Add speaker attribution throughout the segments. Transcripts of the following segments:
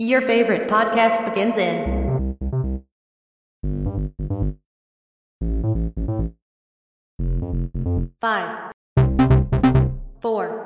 Speaker 1: Your favorite podcast begins in. Five, four,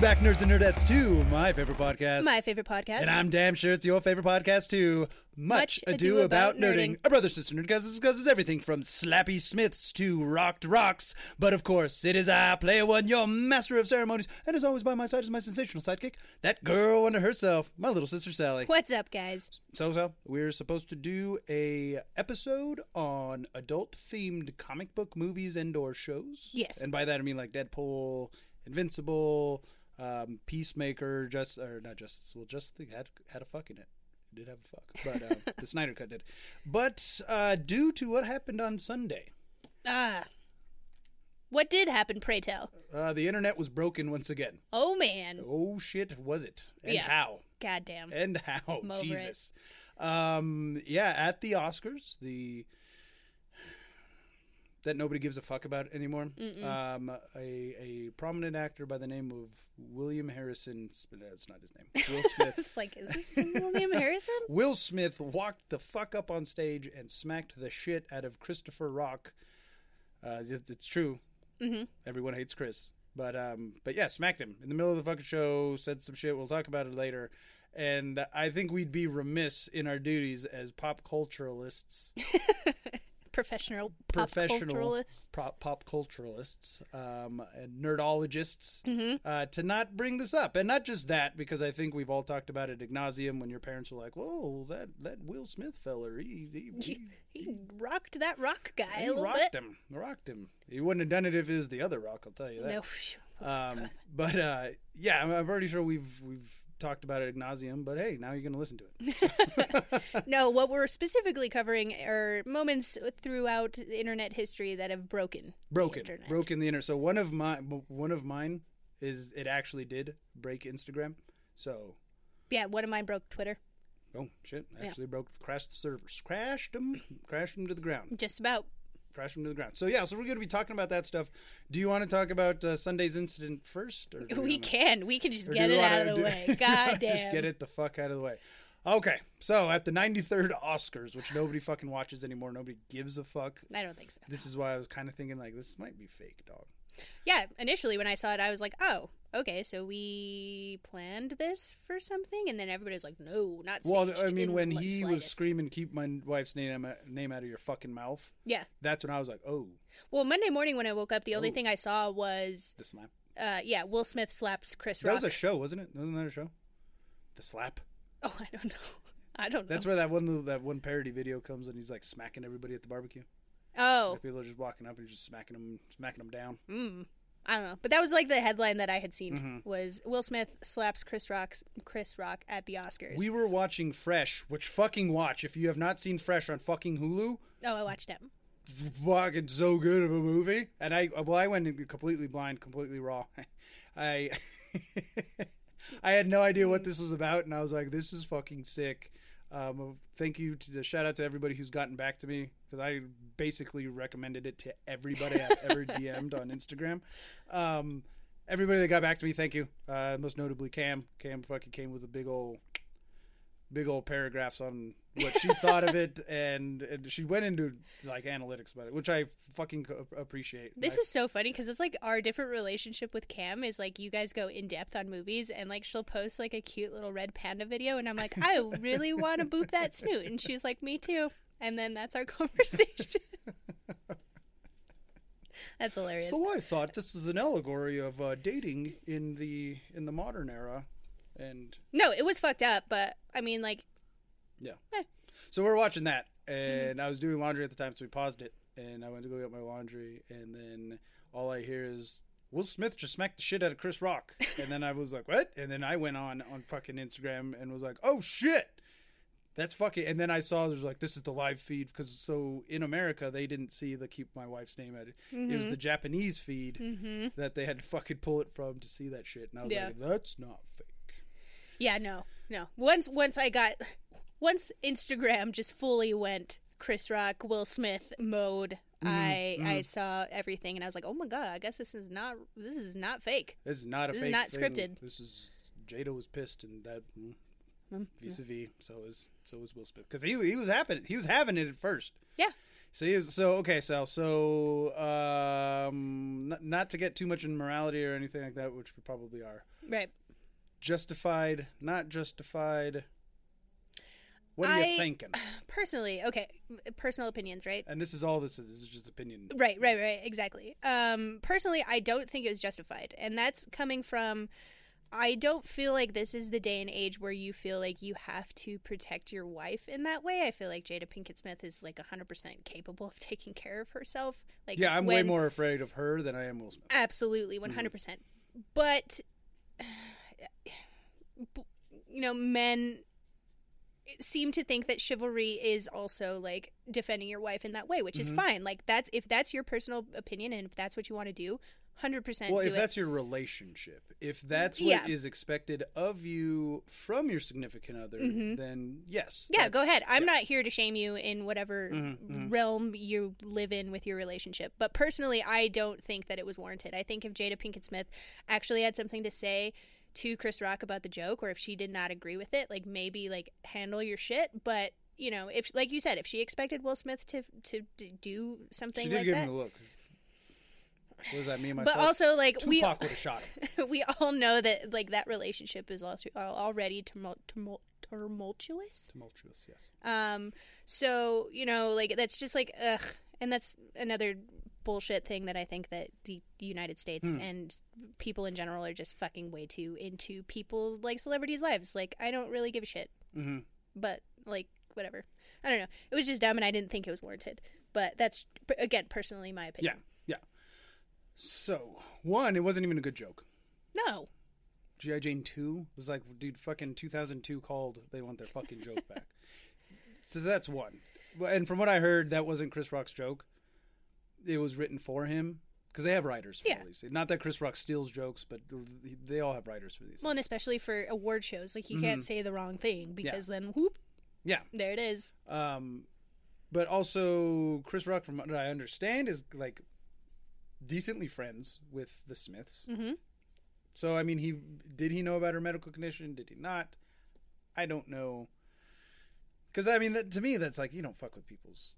Speaker 2: Welcome back, nerds and nerdettes, to my favorite podcast.
Speaker 3: My favorite podcast.
Speaker 2: and I'm damn sure it's your favorite podcast too. Much, ado, about, nerding. A brother sister nerdcast discusses everything from slappy smiths to rocked rocks. But of course, it is I, player one, your master of ceremonies, and as always by my side is my sensational sidekick, that girl under herself, my little sister Sally.
Speaker 3: What's up, guys?
Speaker 2: So so, we're supposed to do a episode on adult themed comic book movies and or shows.
Speaker 3: Yes.
Speaker 2: And by that I mean like Deadpool, Invincible, um, Peacemaker, just or not Justice. Well, Justice League had had a fuck in it. It did have a fuck, but uh, the Snyder Cut did. But uh, due to what happened on Sunday,
Speaker 3: Ah. What did happen, pray tell?
Speaker 2: uh, the internet was broken once again.
Speaker 3: Oh, man.
Speaker 2: Oh shit, was it? And
Speaker 3: Yeah.
Speaker 2: how?
Speaker 3: Goddamn.
Speaker 2: and how
Speaker 3: over it.
Speaker 2: Jesus. Um, yeah, at the Oscars, the that nobody gives a fuck about anymore. Um, a a prominent actor by the name of William Harrison. It's not his name. Will Smith.
Speaker 3: It's like, is this William Harrison?
Speaker 2: Will Smith walked the fuck up on stage and smacked the shit out of Christopher Rock. Uh, it's, it's true. Mm-hmm. Everyone hates Chris, but um, but yeah, smacked him in the middle of the fucking show. Said some shit. We'll talk about it later. And I think we'd be remiss in our duties as pop culturalists,
Speaker 3: Professional pop
Speaker 2: professional
Speaker 3: culturalists.
Speaker 2: pop, pop culturalists, um, and nerdologists,
Speaker 3: Mm-hmm.
Speaker 2: uh, to not bring this up. And not just that, because I think we've all talked about it ignazium when your parents were like, "Whoa, that that Will Smith feller, he he, he,
Speaker 3: he rocked that rock guy
Speaker 2: he
Speaker 3: a little
Speaker 2: rocked
Speaker 3: bit.
Speaker 2: him, rocked him. He wouldn't have done it if it was the other Rock. I'll tell you that.
Speaker 3: No.
Speaker 2: Um, but uh, yeah, I'm, I'm pretty sure we've we've talked about it ad nauseum. But hey, now you're gonna listen to it.
Speaker 3: no, what we're specifically covering are moments throughout internet history that have broken. the
Speaker 2: broken,
Speaker 3: internet.
Speaker 2: broken the internet. So one of my one of mine is it actually did break Instagram. So
Speaker 3: Yeah, one of mine broke Twitter.
Speaker 2: oh shit, actually broke, crashed the servers, crashed them, crashed them to the ground,
Speaker 3: Just about.
Speaker 2: Crashed them to the ground. So yeah, so we're gonna be talking about that stuff. Do you want to talk about uh, Sunday's incident first? Or
Speaker 3: We
Speaker 2: wanna-
Speaker 3: can. We can just get it out of the
Speaker 2: do-
Speaker 3: way. God damn.
Speaker 2: Just get it the fuck out of the way. Okay, so at the 93rd Oscars, which nobody fucking watches anymore, nobody gives a fuck.
Speaker 3: I don't think so.
Speaker 2: This is why I was kind of thinking like this might be fake, dog.
Speaker 3: Yeah, initially when I saw it, I was like, oh, okay, so we planned this for something? And then everybody was like, no, not
Speaker 2: Well, I mean, when he was screaming, "Keep my wife's name name out of your fucking mouth,"
Speaker 3: Yeah.
Speaker 2: that's when I was like, "Oh,
Speaker 3: Well, Monday morning when I woke up, the only
Speaker 2: Oh.
Speaker 3: thing I saw was,
Speaker 2: the slap."
Speaker 3: uh, yeah, Will Smith slaps Chris
Speaker 2: That
Speaker 3: Rock.
Speaker 2: was a show, wasn't it? Wasn't that a show? The slap.
Speaker 3: oh, I don't know. I don't know.
Speaker 2: That's where that one that one parody video comes, and he's like smacking everybody at the barbecue.
Speaker 3: Oh,
Speaker 2: Like, people are just walking up and just smacking them, smacking them down.
Speaker 3: mm, I don't know. But that was like the headline that I had seen
Speaker 2: Mm-hmm.
Speaker 3: was Will Smith slaps Chris Rock's Chris Rock at the Oscars.
Speaker 2: We were watching Fresh, which fucking watch if you have not seen Fresh on fucking Hulu.
Speaker 3: oh, I watched it.
Speaker 2: fucking so good of a movie. And I well, I went completely blind, completely raw. I I had no idea what this was about, and I was like, "This is fucking sick." Um, thank you to the shout out to everybody who's gotten back to me because I basically recommended it to everybody I've ever DM'd on Instagram. Um, everybody that got back to me, thank you. Uh, most notably Cam. Cam fucking came with a big old big old paragraphs on what she thought of it, and, and she went into like analytics about it, which I fucking appreciate.
Speaker 3: This
Speaker 2: I-
Speaker 3: is so funny because it's like our different relationship with Cam is like you guys go in depth on movies and like she'll post like a cute little red panda video and I'm like I really want to boop that snoot and she's like me too and then that's our conversation. that's hilarious.
Speaker 2: so I thought this was an allegory of uh, dating in the in the modern era, and
Speaker 3: No, it was fucked up, but I mean like
Speaker 2: yeah.
Speaker 3: Eh.
Speaker 2: So we're watching that, and I was doing laundry at the time, so we paused it, and I went to go get my laundry, and then all I hear is. Will Smith just smacked the shit out of Chris Rock, and then I was like, "What?" And then I went on on fucking Instagram and was like, "Oh shit!" That's fucking. And then I saw there's like this is the live feed because so in America they didn't see the keep my wife's name at it. It
Speaker 3: Mm-hmm.
Speaker 2: was the Japanese feed that they had to fucking pull it from to see that shit. And I was
Speaker 3: Yeah.
Speaker 2: like, that's not fake.
Speaker 3: Yeah, no, no. Once once I got once Instagram just fully went Chris Rock, Will Smith mode. I I saw everything and I was like, oh my god, I guess this is not this is not fake.
Speaker 2: This is not a
Speaker 3: This is
Speaker 2: fake.
Speaker 3: not
Speaker 2: thing.
Speaker 3: scripted.
Speaker 2: This is Jada was pissed and that. Mm, vis-a-vis, so was so was Will Smith because he he was having he was having it at first.
Speaker 3: Yeah.
Speaker 2: So he was, so okay, Sal. So um, not, not to get too much in morality or anything like that, which we probably are.
Speaker 3: Right.
Speaker 2: Justified, not justified. What are you thinking?
Speaker 3: Personally, okay, personal opinions, right?
Speaker 2: And this is all this is. This is just opinion.
Speaker 3: Right, right, right, exactly. Um, personally, I don't think it was justified, and that's coming from. I don't feel like this is the day and age where you feel like you have to protect your wife in that way. I feel like Jada Pinkett Smith is like 100% capable of taking care of herself. Like
Speaker 2: Yeah, I'm way more afraid of her than I am Will Smith.
Speaker 3: Absolutely, one hundred percent. But you know, men seem to think that chivalry is also like defending your wife in that way, which
Speaker 2: Mm-hmm.
Speaker 3: is fine. Like that's if that's your personal opinion and if that's what you want to do, hundred percent
Speaker 2: Well, if
Speaker 3: it.
Speaker 2: that's your relationship, if that's what is
Speaker 3: Yeah.
Speaker 2: expected of you from your significant other, then yes.
Speaker 3: Mm-hmm. yeah, go ahead. I'm not here to shame you in whatever
Speaker 2: Mm-hmm,
Speaker 3: realm you live in with your relationship. But personally, I don't think that it was warranted. I think if Jada Pinkett Smith actually had something to say to Chris Rock about the joke, or if she did not agree with it, like maybe like handle your shit. But you know, if like you said, if she expected Will Smith to to, to do something
Speaker 2: She did
Speaker 3: like
Speaker 2: give
Speaker 3: that,
Speaker 2: him the look. What does that mean? Myself?
Speaker 3: but also like we
Speaker 2: would have shot him.
Speaker 3: we all know that like that relationship is also already tumul- tumul- tumultuous.
Speaker 2: Tumultuous, yes.
Speaker 3: Um, so you know, like that's just like ugh, and that's another bullshit thing that I think that the United States and people in general are just fucking way too into people's like celebrities' lives. Like I don't really give a shit,
Speaker 2: Mm-hmm.
Speaker 3: but like whatever. I don't know. It was just dumb, and I didn't think it was warranted. But that's again personally my opinion.
Speaker 2: yeah. Yeah. So one, it wasn't even a good joke.
Speaker 3: No.
Speaker 2: GI Jane two was like, dude, fucking 2002 called. They want their fucking joke back. So that's one. And from what I heard, that wasn't Chris Rock's joke. It was written for him because they have writers for
Speaker 3: Yeah.
Speaker 2: these. Not that Chris Rock steals jokes, but they all have writers for these.
Speaker 3: Well, and especially for award shows, like you
Speaker 2: Mm-hmm.
Speaker 3: can't say the wrong thing because then whoop,
Speaker 2: yeah.
Speaker 3: there it is.
Speaker 2: Um, but also Chris Rock, from what I understand, is like decently friends with the Smiths. Mm-hmm. So I mean, he did he know about her medical condition? Did he not? I don't know. Because I mean, that, to me, that's like you don't fuck with people's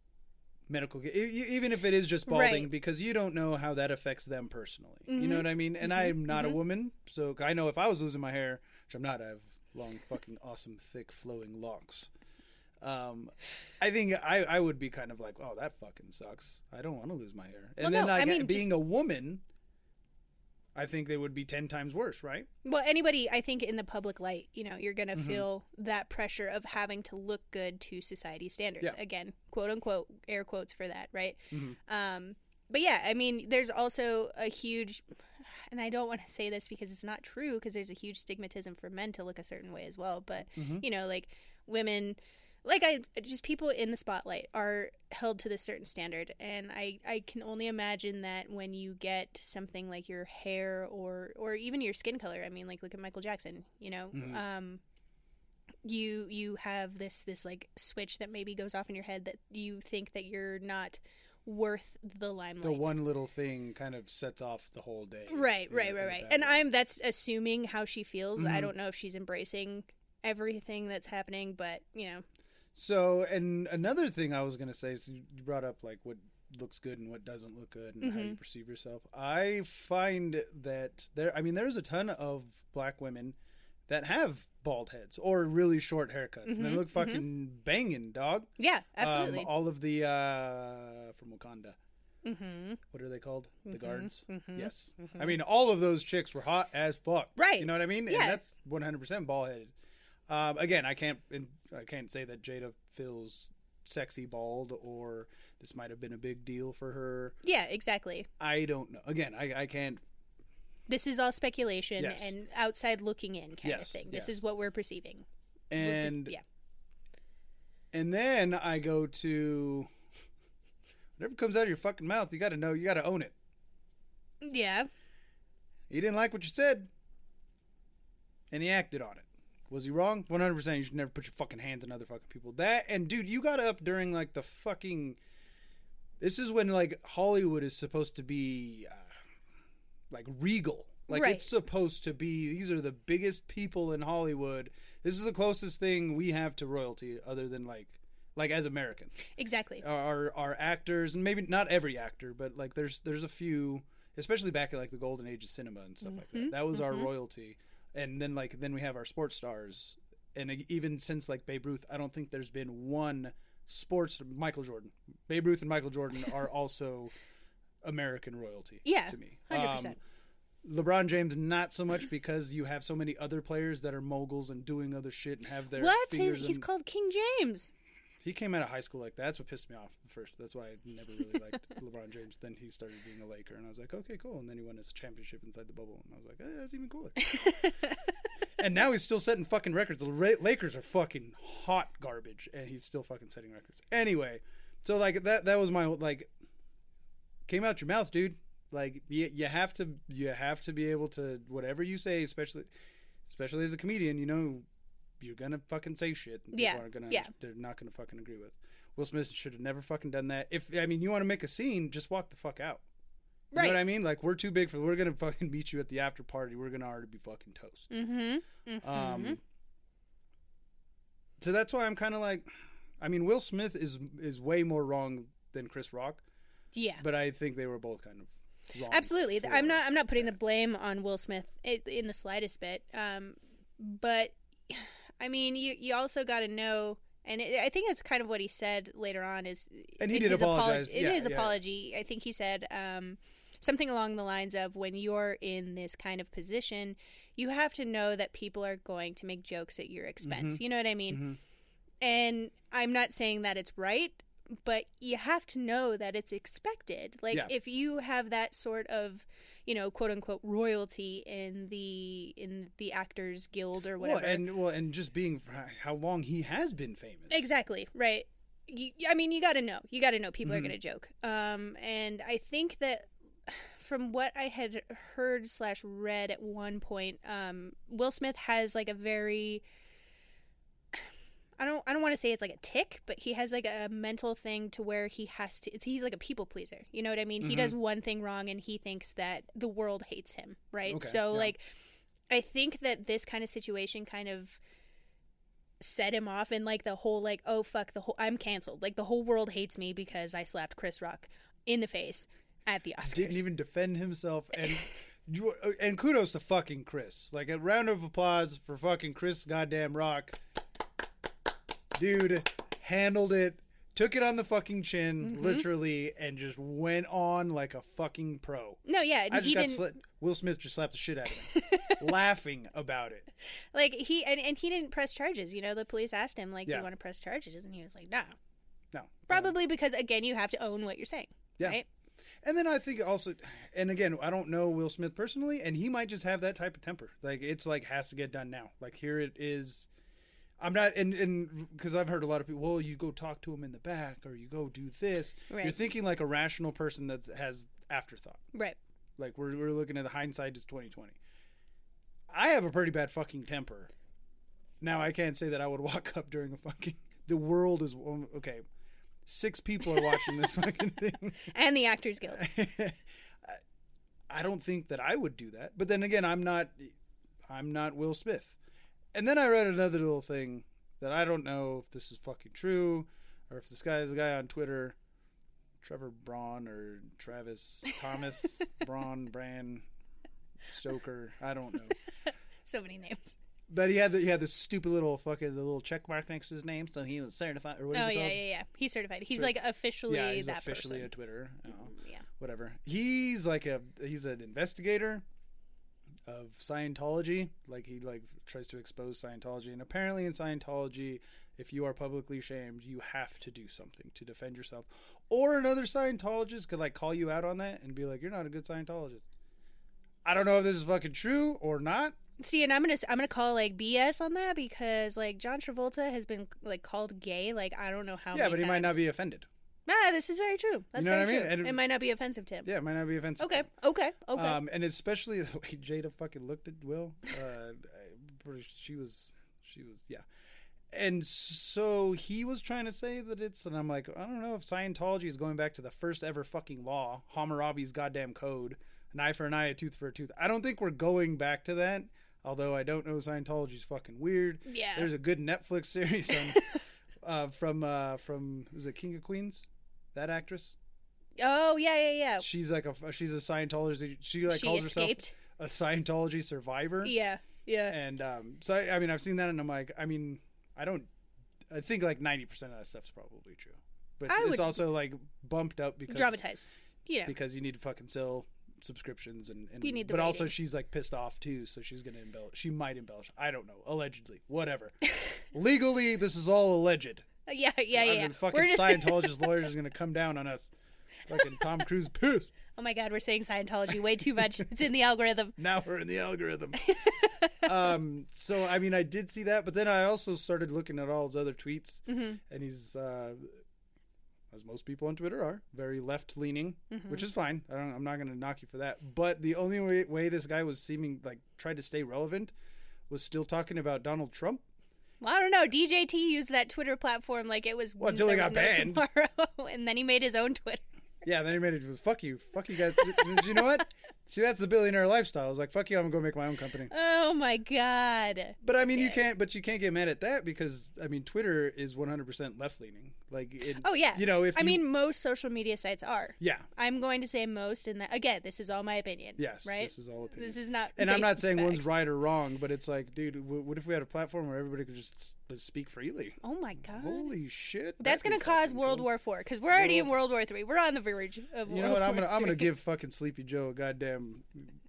Speaker 2: medical, even if it is just balding,
Speaker 3: Right. Mm-hmm.
Speaker 2: because you don't know how that affects them personally. You know what I mean? And I'm not a woman, so I know if I was losing my hair, which I'm not, I have long, fucking, awesome, thick, flowing locks. Um, I think I, I would be kind of like, oh, that fucking sucks. I don't want to lose my hair. And
Speaker 3: Well,
Speaker 2: then
Speaker 3: no, I mean,
Speaker 2: being
Speaker 3: just-
Speaker 2: a woman, I think they would be ten times worse, right?
Speaker 3: Well, anybody, I think, in the public light, you know, you're
Speaker 2: Mm-hmm.
Speaker 3: gonna feel that pressure of having to look good to society standards.
Speaker 2: Yeah.
Speaker 3: Again, quote unquote, air quotes for that, right?
Speaker 2: Mm-hmm.
Speaker 3: Um, but yeah, I mean, there's also a huge, and I don't want to say this because it's not true, because there's a huge stigmatism for men to look a certain way as well. But
Speaker 2: Mm-hmm.
Speaker 3: you know, like women, like I, just people in the spotlight are held to this certain standard, and I, I can only imagine that when you get something like your hair or, or even your skin color. I mean, like look at Michael Jackson. You know, um, you you have this this like switch that maybe goes off in your head that you think that you're not worth the limelight.
Speaker 2: The one little thing kind of sets off the whole day.
Speaker 3: Right, right, right, right. And. I'm that's assuming how she feels.
Speaker 2: Mm-hmm.
Speaker 3: I don't know if she's embracing everything that's happening, but you know,
Speaker 2: So, and another thing I was gonna say is you brought up like what looks good and what doesn't look good and how
Speaker 3: Mm-hmm.
Speaker 2: you perceive yourself. I find that there, I mean, there's a ton of black women that have bald heads or really short haircuts, and they look fucking banging, dog.
Speaker 3: yeah,
Speaker 2: Um,
Speaker 3: Mm-hmm. absolutely.
Speaker 2: all of the uh, from Wakanda. Mm-hmm. What are they called? The guards. Yes. I mean, all of those chicks were hot as fuck.
Speaker 3: Right.
Speaker 2: You know what I mean?
Speaker 3: Yeah.
Speaker 2: And that's one hundred percent bald headed. Um, again, I can't. I can't say that Jada feels sexy bald or this might have been a big deal for her.
Speaker 3: yeah, exactly.
Speaker 2: I don't know. Again, I, I can't.
Speaker 3: This is all speculation
Speaker 2: Yes.
Speaker 3: and outside looking in kind of thing. This
Speaker 2: yes.
Speaker 3: is what we're perceiving.
Speaker 2: And
Speaker 3: yeah.
Speaker 2: And then I go to whatever comes out of your fucking mouth, you got to know, you got to own it.
Speaker 3: Yeah.
Speaker 2: He didn't like what you said, and he acted on it. Was he wrong? One hundred percent. You should never put your fucking hands on other fucking people. That and dude, you got up during like the fucking. This is when like Hollywood is supposed to be, uh, like regal. Like
Speaker 3: Right.
Speaker 2: it's supposed to be. These are the biggest people in Hollywood. This is the closest thing we have to royalty, other than like, like as Americans
Speaker 3: Exactly.
Speaker 2: Our our actors and maybe not every actor but like there's there's a few especially back in like the golden age of cinema and stuff like that that was our royalty and then like then we have our sports stars and even since like Babe Ruth I don't think there's been one sports Michael Jordan Babe Ruth and Michael Jordan are also American royalty
Speaker 3: Yeah.
Speaker 2: to me
Speaker 3: Hundred
Speaker 2: Um,
Speaker 3: percent.
Speaker 2: LeBron James not so much because you have so many other players that are moguls and doing other shit and have their
Speaker 3: What? He's, he's called King James.
Speaker 2: He came out of high school like that. That's what pissed me off first. That's why I never really liked LeBron James. Then he started being a Laker, and I was like, okay, cool. And then he won his championship inside the bubble, and I was like, eh, that's even cooler. and now he's still setting fucking records. The Lakers are fucking hot garbage, and he's still fucking setting records. Anyway, so like that that was my like came out your mouth, dude. Like you, you have to you have to be able to whatever you say, especially especially as a comedian, you know you're gonna fucking say shit. And
Speaker 3: Yeah,
Speaker 2: People aren't gonna.
Speaker 3: yeah.
Speaker 2: They're not gonna fucking agree with. Will Smith should have never fucking done that. If I mean, you want to make a scene, just walk the fuck out. You
Speaker 3: Right.
Speaker 2: know what I mean? Like we're too big for. We're gonna fucking meet you at the after party. We're gonna already be fucking toast.
Speaker 3: Mm-hmm.
Speaker 2: Um. So that's why I'm kind of like, I mean, Will Smith is is way more wrong than Chris Rock,
Speaker 3: Yeah.
Speaker 2: but I think they were both kind of wrong.
Speaker 3: Absolutely. I'm not. I'm not putting the blame on Will Smith in the slightest bit. Um, but I mean, you you also got to know, and it, I think that's kind of what he said later on. Is
Speaker 2: And he did apologize.
Speaker 3: apology- in his
Speaker 2: yeah.
Speaker 3: apology, I think he said um, something along the lines of, "When you're in this kind of position, you have to know that people are going to make jokes at your expense."
Speaker 2: Mm-hmm.
Speaker 3: You know what I mean? And I'm not saying that it's right, but you have to know that it's expected. Like
Speaker 2: Yeah.
Speaker 3: if you have that sort of, you know, quote unquote royalty in the in the actors guild or
Speaker 2: Well,
Speaker 3: whatever.
Speaker 2: and well, and just being how long he has been famous.
Speaker 3: Exactly, right. You, I mean, you got to know. You got to know people
Speaker 2: Mm-hmm.
Speaker 3: are going to joke. Um, and I think that from what I had heard slash read at one point, um, Will Smith has like a very I don't I don't want to say it's like a tick, but he has like a mental thing to where he has to it's, he's like a people pleaser. You know what I mean? He
Speaker 2: Mm-hmm.
Speaker 3: does one thing wrong and he thinks that the world hates him, right?
Speaker 2: Okay,
Speaker 3: so
Speaker 2: yeah.
Speaker 3: like I think that this kind of situation kind of set him off in like the whole like oh fuck the whole I'm canceled. Like the whole world hates me because I slapped Chris Rock in the face at the Oscars.
Speaker 2: didn't even defend himself and you, uh, and kudos to fucking Chris. Like a round of applause for fucking Chris goddamn Rock. Dude handled it, took it on the fucking chin,
Speaker 3: Mm-hmm.
Speaker 2: literally, and just went on like a fucking pro.
Speaker 3: no, yeah,
Speaker 2: I just
Speaker 3: he
Speaker 2: got
Speaker 3: didn't
Speaker 2: sla- Will Smith just slapped the shit out of him, laughing about it.
Speaker 3: like he and, and he didn't press charges. You know, the police asked him like, "Do
Speaker 2: Yeah.
Speaker 3: you want to press charges?" And he was like, "No."
Speaker 2: No,
Speaker 3: Probably because again, you have to own what you're saying.
Speaker 2: Yeah.
Speaker 3: Right?
Speaker 2: And then I think also, and again, I don't know Will Smith personally, and he might just have that type of temper. Like it's like has to get done now. Like here it is. I'm not, and and because I've heard a lot of people, well, you go talk to him in the back, or you go do this.
Speaker 3: Right.
Speaker 2: You're thinking like a rational person that has afterthought.
Speaker 3: Right.
Speaker 2: Like we're we're looking at the hindsight is 2020. I have a pretty bad fucking temper. Now I can't say that I would walk up during a fucking. The world is oh, okay. Six people are watching this fucking thing.
Speaker 3: And the Actors Guild.
Speaker 2: I don't think that I would do that. But then again, I'm not I'm not Will Smith. And then I read another little thing that I don't know if this is fucking true or if this guy is a guy on Twitter, Trevor Braun or Travis Thomas Braun Brand Stoker. I don't know.
Speaker 3: so many names.
Speaker 2: But he had the, he had this stupid little fucking the little check mark next to his name, so he was certified or what
Speaker 3: Oh yeah, yeah, yeah. He's certified. He's
Speaker 2: Cer-
Speaker 3: like officially
Speaker 2: yeah, he's officially
Speaker 3: person.
Speaker 2: a Twitter. Mm, oh,
Speaker 3: yeah.
Speaker 2: whatever. He's like a he's an investigator of Scientology. Like he like tries to expose Scientology, and apparently in Scientology, if you are publicly shamed, you have to do something to defend yourself. Or another Scientologist could like call you out on that and be like, "You're not a good Scientologist." I don't know if this is fucking true or not,
Speaker 3: See, and I'm gonna I'm gonna call like BS on that because like John Travolta has been like called gay. Like I don't know how.
Speaker 2: yeah, but he might not be offended.
Speaker 3: Ah, this is very true. That's
Speaker 2: know what
Speaker 3: very
Speaker 2: I mean?
Speaker 3: true.
Speaker 2: And-
Speaker 3: it might not be offensive to him.
Speaker 2: Yeah, it might not be offensive.
Speaker 3: Okay. Okay. Okay.
Speaker 2: Um, and especially the way Jada fucking looked at Will. Uh, she was, she was, yeah. And so he was trying to say that it's, and I'm like, I don't know if Scientology is going back to the first ever fucking law, Hammurabi's goddamn code, an eye for an eye, a tooth for a tooth. I don't think we're going back to that. Although I don't know Scientology's fucking weird.
Speaker 3: Yeah.
Speaker 2: There's a good Netflix series on, uh, from uh, from is it King of Queens? That actress.
Speaker 3: oh yeah, yeah, yeah.
Speaker 2: She's like a she's a Scientology. She like
Speaker 3: She
Speaker 2: calls
Speaker 3: escaped?
Speaker 2: herself a Scientology survivor.
Speaker 3: Yeah. Yeah.
Speaker 2: And um, so I, I mean, I've seen that, and I'm like, I mean, I don't. I think like ninety percent of that stuff's probably true, but
Speaker 3: I
Speaker 2: it's also like bumped up because
Speaker 3: Dramatize. Yeah.
Speaker 2: because you need to fucking sell subscriptions and, and
Speaker 3: You need the
Speaker 2: but also she's like pissed off too, so she's gonna embellish. She might embellish. I don't know. Allegedly, whatever. Legally, this is all alleged.
Speaker 3: yeah. Yeah. Yeah.
Speaker 2: mean, fucking
Speaker 3: just-
Speaker 2: Scientologist lawyers is gonna come down on us. Fucking Tom Cruise pissed.
Speaker 3: oh my God, we're saying Scientology way too much. It's in the algorithm.
Speaker 2: now we're in the algorithm. um, so I mean, I did see that, but then I also started looking at all his other tweets,
Speaker 3: Mm-hmm.
Speaker 2: and he's, uh, as most people on Twitter are, very left leaning,
Speaker 3: Mm-hmm.
Speaker 2: which is fine. I don't, I'm not going to knock you for that. But the only way, way this guy was seeming like tried to stay relevant was still talking about Donald Trump.
Speaker 3: Well, I don't know. DJT used that Twitter platform like it was
Speaker 2: Well, until he got
Speaker 3: no
Speaker 2: banned.
Speaker 3: tomorrow, and then he made his own Twitter.
Speaker 2: Yeah, then he made it was fuck you, fuck you guys. Did you know what? See, that's the billionaire lifestyle. I was like, fuck you, I'm gonna go make my own company.
Speaker 3: Oh my God.
Speaker 2: But I mean, you can't. But you can't get mad at that because I mean, Twitter is 100% left leaning. Like, it,
Speaker 3: Oh yeah.
Speaker 2: you know, if
Speaker 3: I
Speaker 2: you-
Speaker 3: mean, most social media sites are.
Speaker 2: yeah,
Speaker 3: I'm going to say most, and that again, this is all my opinion.
Speaker 2: yes,
Speaker 3: Right.
Speaker 2: This is all. Opinion.
Speaker 3: This is not.
Speaker 2: and I'm not saying one's right or wrong, but it's like, dude, w- what if we had a platform where everybody could just speak freely?
Speaker 3: Oh my God.
Speaker 2: Holy shit!
Speaker 3: That's gonna cause World
Speaker 2: cool.
Speaker 3: War Four because we're already in World War Three. We're on the verge of
Speaker 2: You
Speaker 3: World
Speaker 2: know what? I'm
Speaker 3: War
Speaker 2: gonna I'm gonna give fucking Sleepy Joe a goddamn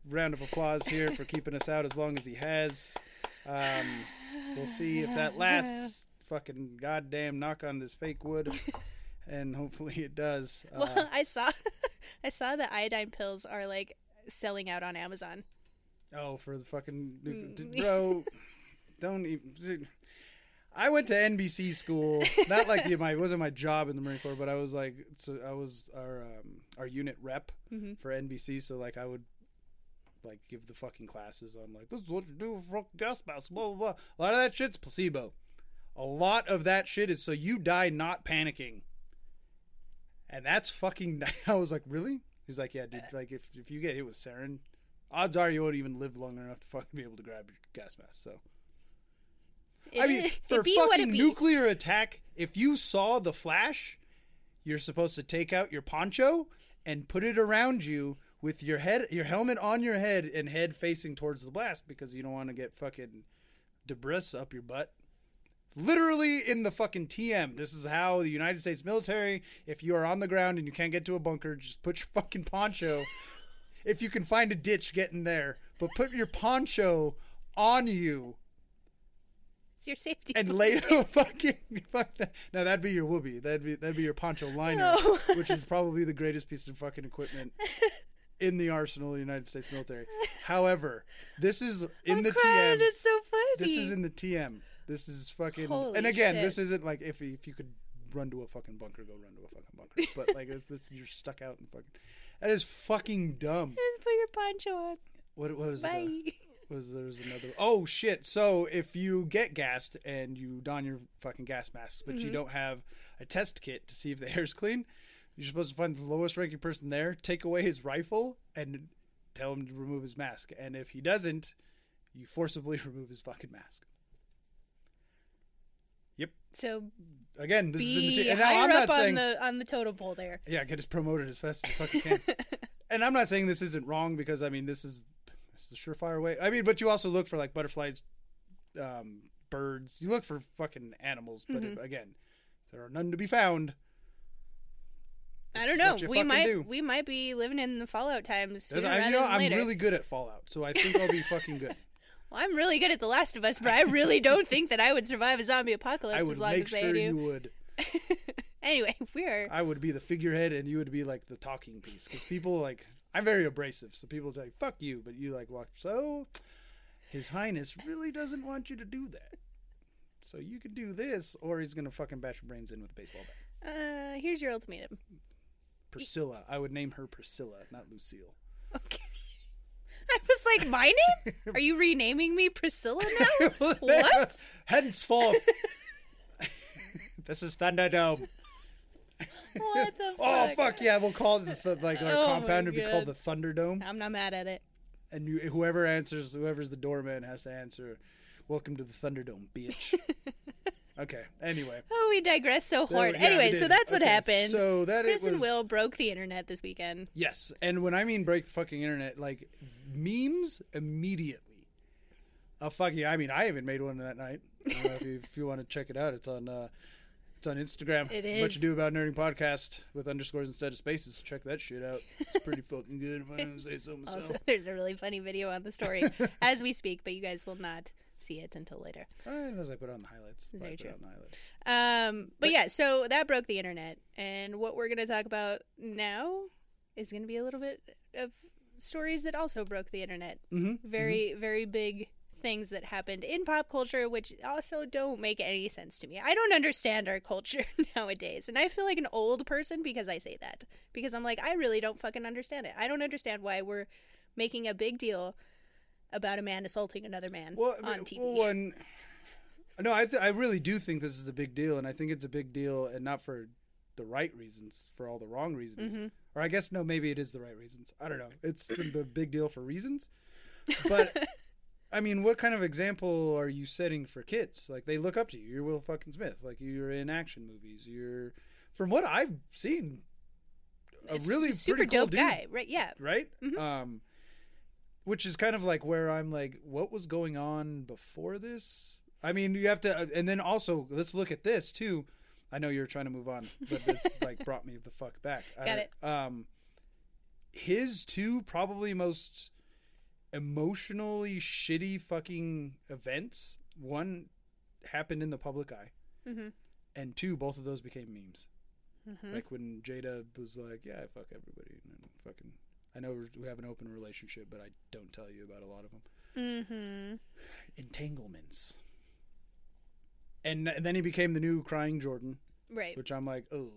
Speaker 2: round of applause here for keeping us out as long as he has. Um, we'll see if that lasts. Fucking goddamn knock on this fake wood, and hopefully it does. Uh,
Speaker 3: Well, I saw, I saw that iodine pills are like selling out on Amazon.
Speaker 2: Oh, for the fucking
Speaker 3: Mm.
Speaker 2: bro, don't even. I went to NBC school. Not like the, my it wasn't my job in the Marine Corps, but I was like, so I was our um, our unit rep
Speaker 3: Mm-hmm.
Speaker 2: for NBC. So like I would like give the fucking classes on like this is what you do for gas mask, blah blah blah. A lot of that shit's placebo. A lot of that shit is so you die not panicking. And that's fucking. I was like, really? He's like, yeah, dude. Like, if if you get hit with sarin, odds are you won't even live long enough to fucking be able to grab your gas mask. So, I mean, for fucking nuclear attack, if you saw the flash, you're supposed to take out your poncho and put it around you with your head, your helmet on your head and head facing towards the blast because you don't want to get fucking debris up your butt. Literally in the fucking TM. This is how the United States military, if you are on the ground and you can't get to a bunker, just put your fucking poncho. if you can find a ditch, get in there. But put your poncho on you
Speaker 3: It's your safety.
Speaker 2: and lay the fucking fuck that. Now that'd be your whoopee. That'd be that'd be your poncho liner, oh. which is probably the greatest piece of fucking equipment in the arsenal of the United States military. However, this is in
Speaker 3: I'm
Speaker 2: the
Speaker 3: crying.
Speaker 2: TM.
Speaker 3: It's so funny.
Speaker 2: This is in the TM. This is fucking.
Speaker 3: Holy
Speaker 2: and again,
Speaker 3: shit.
Speaker 2: this isn't like if if you could run to a fucking bunker, go run to a fucking bunker. But like if this, you're stuck out in fucking. That is fucking dumb.
Speaker 3: Just put your poncho on.
Speaker 2: What what is it?
Speaker 3: Bye.
Speaker 2: was there's another oh shit so if you get gassed and you don your fucking gas mask but
Speaker 3: Mm-hmm.
Speaker 2: you don't have a test kit to see if the air's clean you're supposed to find the lowest ranking person there take away his rifle and tell him to remove his mask and if he doesn't you forcibly remove his fucking mask
Speaker 3: So
Speaker 2: again this is in the t- and now i'm not
Speaker 3: up on the on the totem pole there.
Speaker 2: yeah, get us promoted as fast as you fucking can. and I'm not saying this isn't wrong because I mean this is this is a surefire way. I mean, but you also look for like butterflies, um, birds. You look for fucking animals. But
Speaker 3: Mm-hmm.
Speaker 2: if, again, if there are none to be found.
Speaker 3: I don't know. We might
Speaker 2: do.
Speaker 3: we might be living in the Fallout times
Speaker 2: I, you know, I'm
Speaker 3: later.
Speaker 2: really good at Fallout, so I think I'll be fucking good.
Speaker 3: Well, I'm really good at The Last of Us, but I really don't think that I would survive a zombie apocalypse as long as they
Speaker 2: sure
Speaker 3: do.
Speaker 2: you would.
Speaker 3: Anyway, we're
Speaker 2: I would be the figurehead, and you would be like the talking piece. Because people like I'm very abrasive, so people say "fuck you," but you like walk. So His Highness really doesn't want you to do that. So you could do this, or he's gonna fucking bash your brains in with a baseball bat.
Speaker 3: Uh, here's your ultimatum.
Speaker 2: Priscilla. I would name her Priscilla, not Lucille.
Speaker 3: Okay. I was like, my name? Are you renaming me Priscilla now? what?
Speaker 2: Henceforth, this is Thunderdome.
Speaker 3: What the oh, fuck?
Speaker 2: Oh fuck yeah, we'll call it the th- like our
Speaker 3: Oh
Speaker 2: compound would be called the Thunderdome,
Speaker 3: I'm not mad at it.
Speaker 2: and you, whoever answers, whoever's the doorman has to answer, "Welcome to the Thunderdome, bitch." Okay. Anyway.
Speaker 3: Oh, we digress so hard.
Speaker 2: yeah,
Speaker 3: anyway, so that's what
Speaker 2: Okay,
Speaker 3: happened.
Speaker 2: So that
Speaker 3: Chris
Speaker 2: it was,
Speaker 3: and Will broke the internet this weekend.
Speaker 2: Yes, and when I mean break the fucking internet, like memes immediately. Oh fuck yeah! I mean, I even made one that night. I don't know if you, if you want to check it out, it's on uh, it's on Instagram.
Speaker 3: It
Speaker 2: What
Speaker 3: is.
Speaker 2: you do about nerding podcast with underscores instead of spaces. Check that shit out. It's pretty fucking good. If I don't say so myself.
Speaker 3: Also, there's a really funny video on the story as we speak, but you guys will not see it until later.
Speaker 2: Uh, Unless I put it on the highlights.
Speaker 3: Very true.
Speaker 2: on the highlights.
Speaker 3: Um, but yeah, so that broke the internet, and what we're gonna talk about now is gonna be a little bit of stories that also broke the internet. Mm-hmm. Very, very big things that happened in pop culture, which also don't make any sense to me. I don't understand our culture nowadays, and I feel like an old person because I say that because I'm like I really don't fucking understand it. I don't understand why we're making a big deal about a man assaulting another man
Speaker 2: Well,
Speaker 3: on TV.
Speaker 2: well, one, no, I th- I really do think this is a big deal, and I think it's a big deal, and not for the right reasons, for all the wrong reasons,
Speaker 3: Mm-hmm.
Speaker 2: or I guess no, maybe it is the right reasons. I don't know. It's the, the big deal for reasons, but I mean, what kind of example are you setting for kids? Like they look up to you. You're Will fucking Smith. Like you're in action movies. You're, from what I've seen, a really
Speaker 3: super
Speaker 2: pretty cool
Speaker 3: dope
Speaker 2: dude
Speaker 3: guy, right? Yeah,
Speaker 2: right? Um, which is kind of like where I'm like, what was going on before this? I mean, you have to, uh, and then also let's look at this too. I know you're trying to move on, but it's like brought me the fuck back.
Speaker 3: Got
Speaker 2: I-
Speaker 3: it.
Speaker 2: Um, his two probably most emotionally shitty fucking events. One happened in the public eye,
Speaker 3: Mm-hmm.
Speaker 2: and two, both of those became memes. Like when Jada was like, "Yeah, I fuck everybody," and then fucking. I know we have an open relationship, but I don't tell you about a lot of them.
Speaker 3: Mm-hmm.
Speaker 2: Entanglements. And, th- then he became the new crying Jordan,
Speaker 3: Right.
Speaker 2: which I'm like, oh.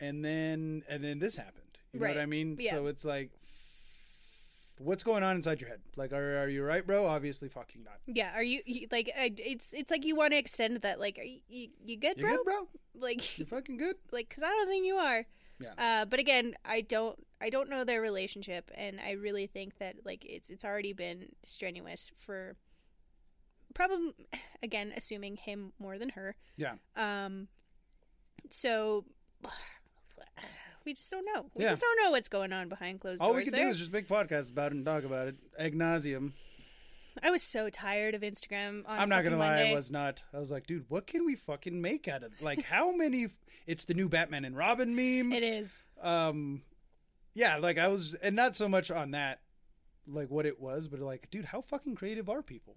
Speaker 2: And then and then this happened. You know what I mean?
Speaker 3: Yeah.
Speaker 2: So it's like, what's going on inside your head? Like, are are you right, bro? Obviously, fucking not.
Speaker 3: Yeah. Are you, you like? It's it's like you want to extend that. Like, are you you, you good,
Speaker 2: You
Speaker 3: bro?
Speaker 2: good, bro?
Speaker 3: Like,
Speaker 2: You fucking good?
Speaker 3: like, cause I don't think you are.
Speaker 2: Yeah.
Speaker 3: Uh, but again, I don't I don't know their relationship, and I really think that like it's it's already been strenuous for. Probably, again, assuming him more than her.
Speaker 2: yeah.
Speaker 3: Um, so we just don't know. We
Speaker 2: Yeah.
Speaker 3: just don't know what's going on behind closed
Speaker 2: All
Speaker 3: doors.
Speaker 2: All we can
Speaker 3: there.
Speaker 2: do is just make podcasts about it and talk about it. Ad nauseum.
Speaker 3: I was so tired of Instagram. On
Speaker 2: I'm not gonna lie,
Speaker 3: Monday.
Speaker 2: I was not. I was like, dude, what can we fucking make out of like how many? It's the new Batman and Robin meme.
Speaker 3: It is.
Speaker 2: Um, yeah, like I was, and not so much on that, like what it was, but like, dude, how fucking creative are people?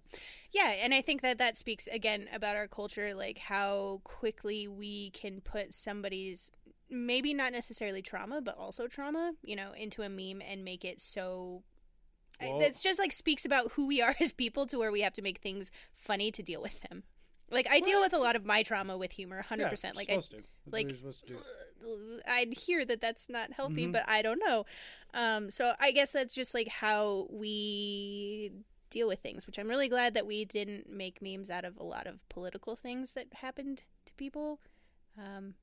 Speaker 3: Yeah, and I think that that speaks again about our culture, like how quickly we can put somebody's maybe not necessarily trauma, but also trauma, you know, into a meme and make it so.
Speaker 2: Well-
Speaker 3: That's just like speaks about who we are as people to where we have to make things funny to deal with them. Like I deal with a lot of my trauma with humor, hundred
Speaker 2: Yeah,
Speaker 3: percent. Like I, like,
Speaker 2: supposed to do.
Speaker 3: I'd hear that that's not healthy,
Speaker 2: Mm-hmm.
Speaker 3: but I don't know. Um, so I guess that's just like how we deal with things, which I'm really glad that we didn't make memes out of a lot of political things that happened to people. Um,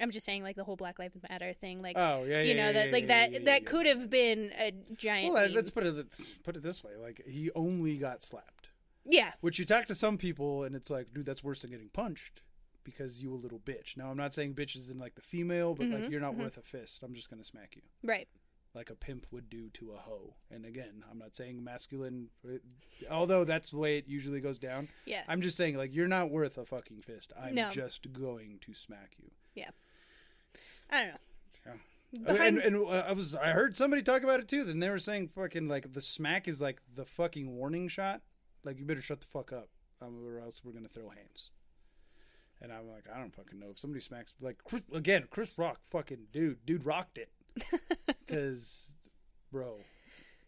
Speaker 3: I'm just saying, like the whole Black Lives Matter thing, like
Speaker 2: Oh yeah,
Speaker 3: you
Speaker 2: yeah,
Speaker 3: know
Speaker 2: yeah,
Speaker 3: that
Speaker 2: yeah,
Speaker 3: like that that could have been a giant.
Speaker 2: Well, let's put it let's put it this way: like he only got slapped.
Speaker 3: yeah,
Speaker 2: Which you talk to some people, and it's like, dude, that's worse than getting punched because you a little bitch. Now I'm not saying bitches in like the female, but
Speaker 3: Mm-hmm,
Speaker 2: like you're not worth a fist. I'm just gonna smack you.
Speaker 3: right.
Speaker 2: like a pimp would do to a hoe. And again, I'm not saying masculine, although that's the way it usually goes down.
Speaker 3: Yeah.
Speaker 2: I'm just saying, like, you're not worth a fucking fist. I'm
Speaker 3: No.
Speaker 2: just going to smack you.
Speaker 3: Yeah. I don't know.
Speaker 2: Yeah.
Speaker 3: Behind-
Speaker 2: and and uh, I was I heard somebody talk about it too. Then they were saying fucking like the smack is like the fucking warning shot. Like you better shut the fuck up, um, or else we're gonna throw hands. And I'm like, I don't fucking know if somebody smacks like Chris, again. Chris Rock, fucking dude, dude rocked it. Because, bro,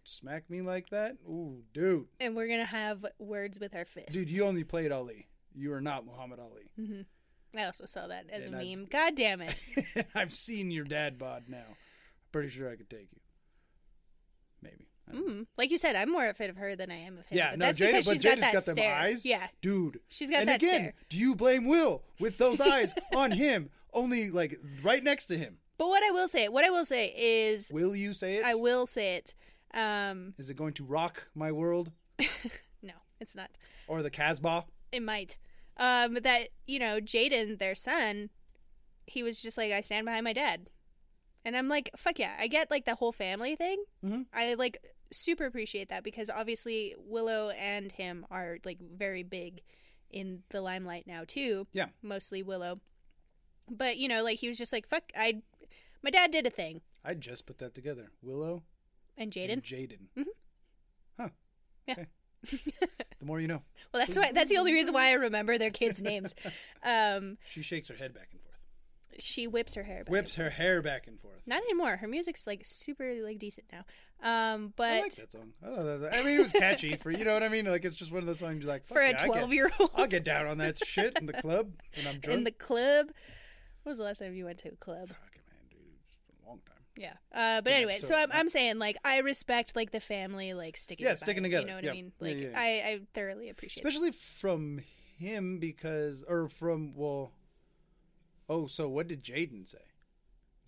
Speaker 2: smack me like that, ooh, dude,
Speaker 3: And we're gonna have words with our fists.
Speaker 2: dude, you only played Ali. You are not Muhammad Ali.
Speaker 3: I also saw that as
Speaker 2: And
Speaker 3: a
Speaker 2: I've-
Speaker 3: meme. God damn it.
Speaker 2: I've seen your dad bod now. I'm pretty sure I could take you. Maybe. I don't know.
Speaker 3: Mm. Like you said, I'm more afraid of her than I am of him.
Speaker 2: Yeah,
Speaker 3: but
Speaker 2: no,
Speaker 3: that's
Speaker 2: Jada,
Speaker 3: because
Speaker 2: but
Speaker 3: she's got that
Speaker 2: got them
Speaker 3: stare.
Speaker 2: eyes.
Speaker 3: Yeah.
Speaker 2: dude.
Speaker 3: She's got
Speaker 2: and
Speaker 3: that And
Speaker 2: again,
Speaker 3: stare.
Speaker 2: do you blame Will with those eyes on him, only like right next to him?
Speaker 3: But what I will say, what I will say is,
Speaker 2: Will you say it?
Speaker 3: I will say it. Um,
Speaker 2: Is it going to rock my world
Speaker 3: no, it's not.
Speaker 2: or the Casbah?
Speaker 3: It might. Um, that you know, Jaden, their son, he was just like, I stand behind my dad, and I'm like, fuck yeah, I get like the whole family thing.
Speaker 2: Mhm.
Speaker 3: I like super appreciate that because obviously Willow and him are like very big in the limelight now too.
Speaker 2: Yeah.
Speaker 3: mostly Willow, but you know, like he was just like, fuck, I, my dad did a thing,
Speaker 2: I just put that together. Willow
Speaker 3: and Jaden.
Speaker 2: Jaden. Huh.
Speaker 3: Yeah.
Speaker 2: Okay. The more you know.
Speaker 3: Well, that's why. That's the only reason why I remember their kids' names. Um,
Speaker 2: She shakes her head back and forth.
Speaker 3: she whips her hair. Back.
Speaker 2: Whips her hair back and forth.
Speaker 3: Not anymore. Her music's like super like decent now. Um, but
Speaker 2: I like that song. I, love that. I mean, it was catchy for you know what I mean. Like it's just one of those songs you're like
Speaker 3: for a
Speaker 2: yeah, I get-
Speaker 3: twelve-year-old
Speaker 2: I'll get down on that shit in the club when I'm drunk.
Speaker 3: in the club. When was the last time you went to a club?
Speaker 2: Fucking man, dude, it's been a long time.
Speaker 3: Yeah. Uh, but
Speaker 2: Yeah,
Speaker 3: anyway, so
Speaker 2: so-
Speaker 3: I'm, I'm saying like I respect like the family like sticking.
Speaker 2: Yeah, sticking
Speaker 3: it,
Speaker 2: together.
Speaker 3: You know what
Speaker 2: Yeah.
Speaker 3: I mean? Like
Speaker 2: yeah.
Speaker 3: I, I thoroughly appreciate. it.
Speaker 2: Especially from him because, or from well, oh, so what did Jaden say?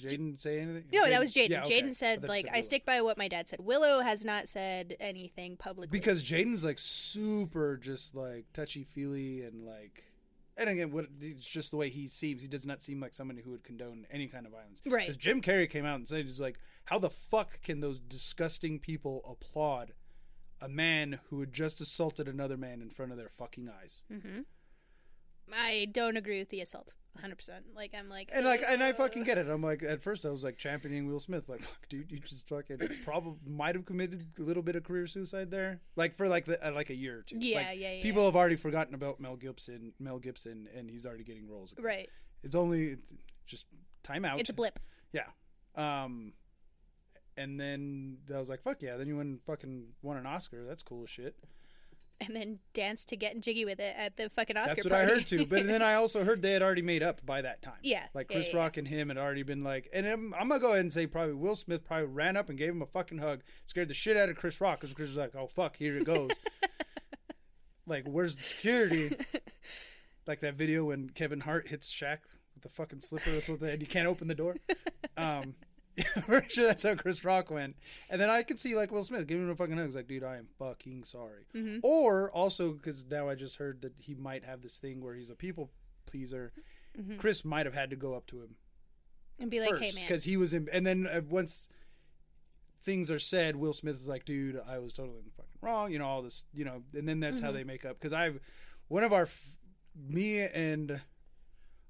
Speaker 2: Jaden say anything?
Speaker 3: No, that was Jaden.
Speaker 2: Yeah, okay.
Speaker 3: Jaden said like I stick by what my dad said. Willow has not said anything publicly.
Speaker 2: because Jaden's like super just like touchy feely and like and again what it's just the way he seems. He does not seem like somebody who would condone any kind of violence.
Speaker 3: Right.
Speaker 2: because Jim Carrey came out and said he's like how the fuck can those disgusting people applaud a man who had just assaulted another man in front of their fucking eyes mm-hmm.
Speaker 3: I don't agree with the assault. 100. percent Like I'm like
Speaker 2: and like and I fucking get it I'm like at first I was like championing Will Smith like fuck dude you just fucking probably might have committed a little bit of career suicide there like for like the, uh, like a year or two
Speaker 3: Yeah,
Speaker 2: Like,
Speaker 3: yeah, yeah,
Speaker 2: people have already forgotten about Mel Gibson Mel Gibson and he's already getting roles again.
Speaker 3: right.
Speaker 2: It's only it's just time out.
Speaker 3: It's a blip.
Speaker 2: Yeah. Um, and then I was like, fuck yeah. Then you went fucking won an Oscar. That's cool as shit.
Speaker 3: And then dance to getting jiggy with it at the fucking Oscar
Speaker 2: That's what
Speaker 3: party.
Speaker 2: I heard too. But then I also heard they had already made up by that time.
Speaker 3: Yeah,
Speaker 2: Like Chris
Speaker 3: yeah,
Speaker 2: Rock and him had already been like, and I'm, I'm gonna go ahead and say probably Will Smith probably ran up and gave him a fucking hug, scared the shit out of Chris Rock because Chris was like, oh fuck, here it goes. like, where's the security? like that video when Kevin Hart hits Shaq with the fucking slipper or something, and you can't open the door. Um, pretty sure that's how Chris Rock went. And then I could see like Will Smith giving him a fucking hug. He's like, dude, I am fucking sorry. Mm-hmm. Or also because now I just heard that he might have this thing where he's a people pleaser. Mm-hmm. Chris might have had to go up to him
Speaker 3: and be like,
Speaker 2: first
Speaker 3: hey man.
Speaker 2: because he was in. And then uh, once things are said, Will Smith is like, dude, I was totally fucking wrong. You know all this. You know, and then that's how mm-hmm. they make up. Because I've one of our f- me and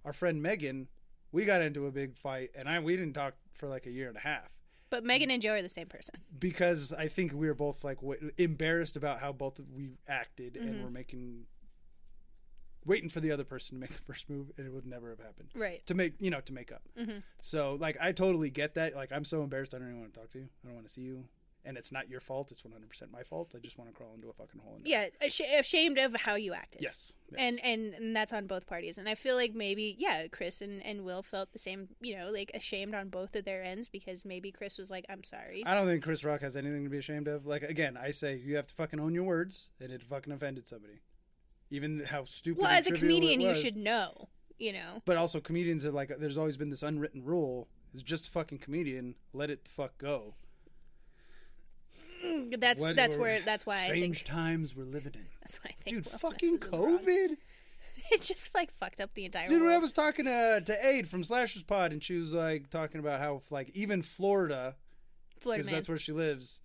Speaker 2: our friend Megan, we got into a big fight, and I we didn't talk for like a year and a half
Speaker 3: But Megan and Joe are the same person.
Speaker 2: because I think we were both like w- embarrassed about how both we acted,
Speaker 3: Mm-hmm.
Speaker 2: and we're making waiting for the other person to make the first move, and it would never have happened.
Speaker 3: Right.
Speaker 2: To make you know to make up. So like I totally get that. Like I'm so embarrassed. I don't even want to talk to you. I don't want to see you. And it's not your fault. It's 100 percent my fault. I just want to crawl into a fucking hole. And.
Speaker 3: Yeah, ash- ashamed of how you acted.
Speaker 2: Yes. yes.
Speaker 3: And, and and that's on both parties. And I feel like maybe yeah, Chris and, and Will felt the same, you know, like ashamed on both of their ends because maybe Chris was like, I'm sorry.
Speaker 2: I don't think Chris Rock has anything to be ashamed of. Like again, I say you have to fucking own your words, and it fucking offended somebody. Even how stupid.
Speaker 3: well, as a comedian, you should know, you know.
Speaker 2: But also, comedians are like, there's always been this unwritten rule: is just a fucking comedian. Let it the fuck go.
Speaker 3: That's
Speaker 2: What-
Speaker 3: that's where that's why I
Speaker 2: strange
Speaker 3: think
Speaker 2: times we're living in.
Speaker 3: that's why I think
Speaker 2: Dude,
Speaker 3: Will
Speaker 2: fucking. COVID.
Speaker 3: It just like fucked up the entire
Speaker 2: Dude, when I was talking to to Aid from Slashers Pod, and she was like talking about how like even Florida,
Speaker 3: Florida
Speaker 2: because that's where she lives,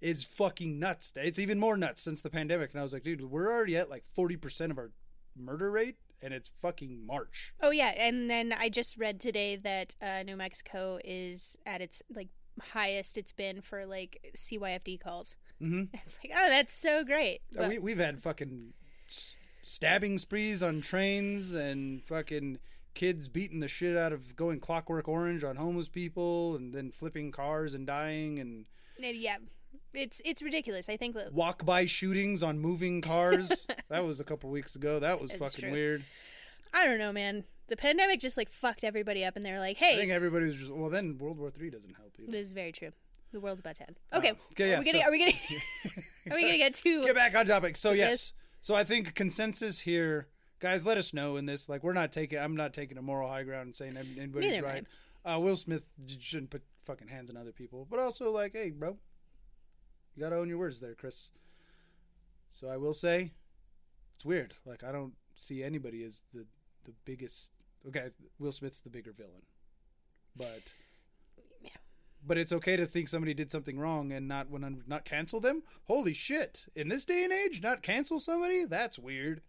Speaker 2: is fucking nuts. It's even more nuts since the pandemic. And I was like, dude, we're already at like forty percent of our murder rate, and it's fucking March.
Speaker 3: Oh yeah, and then I just read today that uh, New Mexico is at its like highest it's been for like CYFD calls. Mm-hmm. It's like, oh, that's so great.
Speaker 2: Uh,
Speaker 3: But-
Speaker 2: we we've had fucking stabbing sprees on trains and fucking kids beating the shit out of going clockwork orange on homeless people and then flipping cars and dying and
Speaker 3: And yeah, it's it's ridiculous. I think that
Speaker 2: Walk by shootings on moving cars. that was a couple weeks ago. That was
Speaker 3: It's
Speaker 2: fucking
Speaker 3: true.
Speaker 2: weird.
Speaker 3: I don't know, man. The pandemic just like fucked everybody up, and they're like, hey, I
Speaker 2: think everybody was just well. Then World War Three doesn't help either.
Speaker 3: this is very true. The world's about to end." Okay,
Speaker 2: okay, yeah,
Speaker 3: are we gonna
Speaker 2: so-
Speaker 3: are we gonna are we gonna get to
Speaker 2: Get back on topic. So yes.
Speaker 3: Yes.
Speaker 2: So I think consensus here, guys. Let us know in this. Like we're not taking. I'm not taking a moral high ground and saying anybody's
Speaker 3: Neither am
Speaker 2: right. Uh, Will Smith j- shouldn't put fucking hands on other people, but also like, hey, bro, you gotta own your words there, Chris. So I will say, it's weird. Like I don't see anybody as the the biggest. Okay, Will Smith's the bigger villain, but.
Speaker 3: Yeah.
Speaker 2: But it's okay to think somebody did something wrong and not when not cancel them. Holy shit! In this day and age, not cancel somebody? That's weird.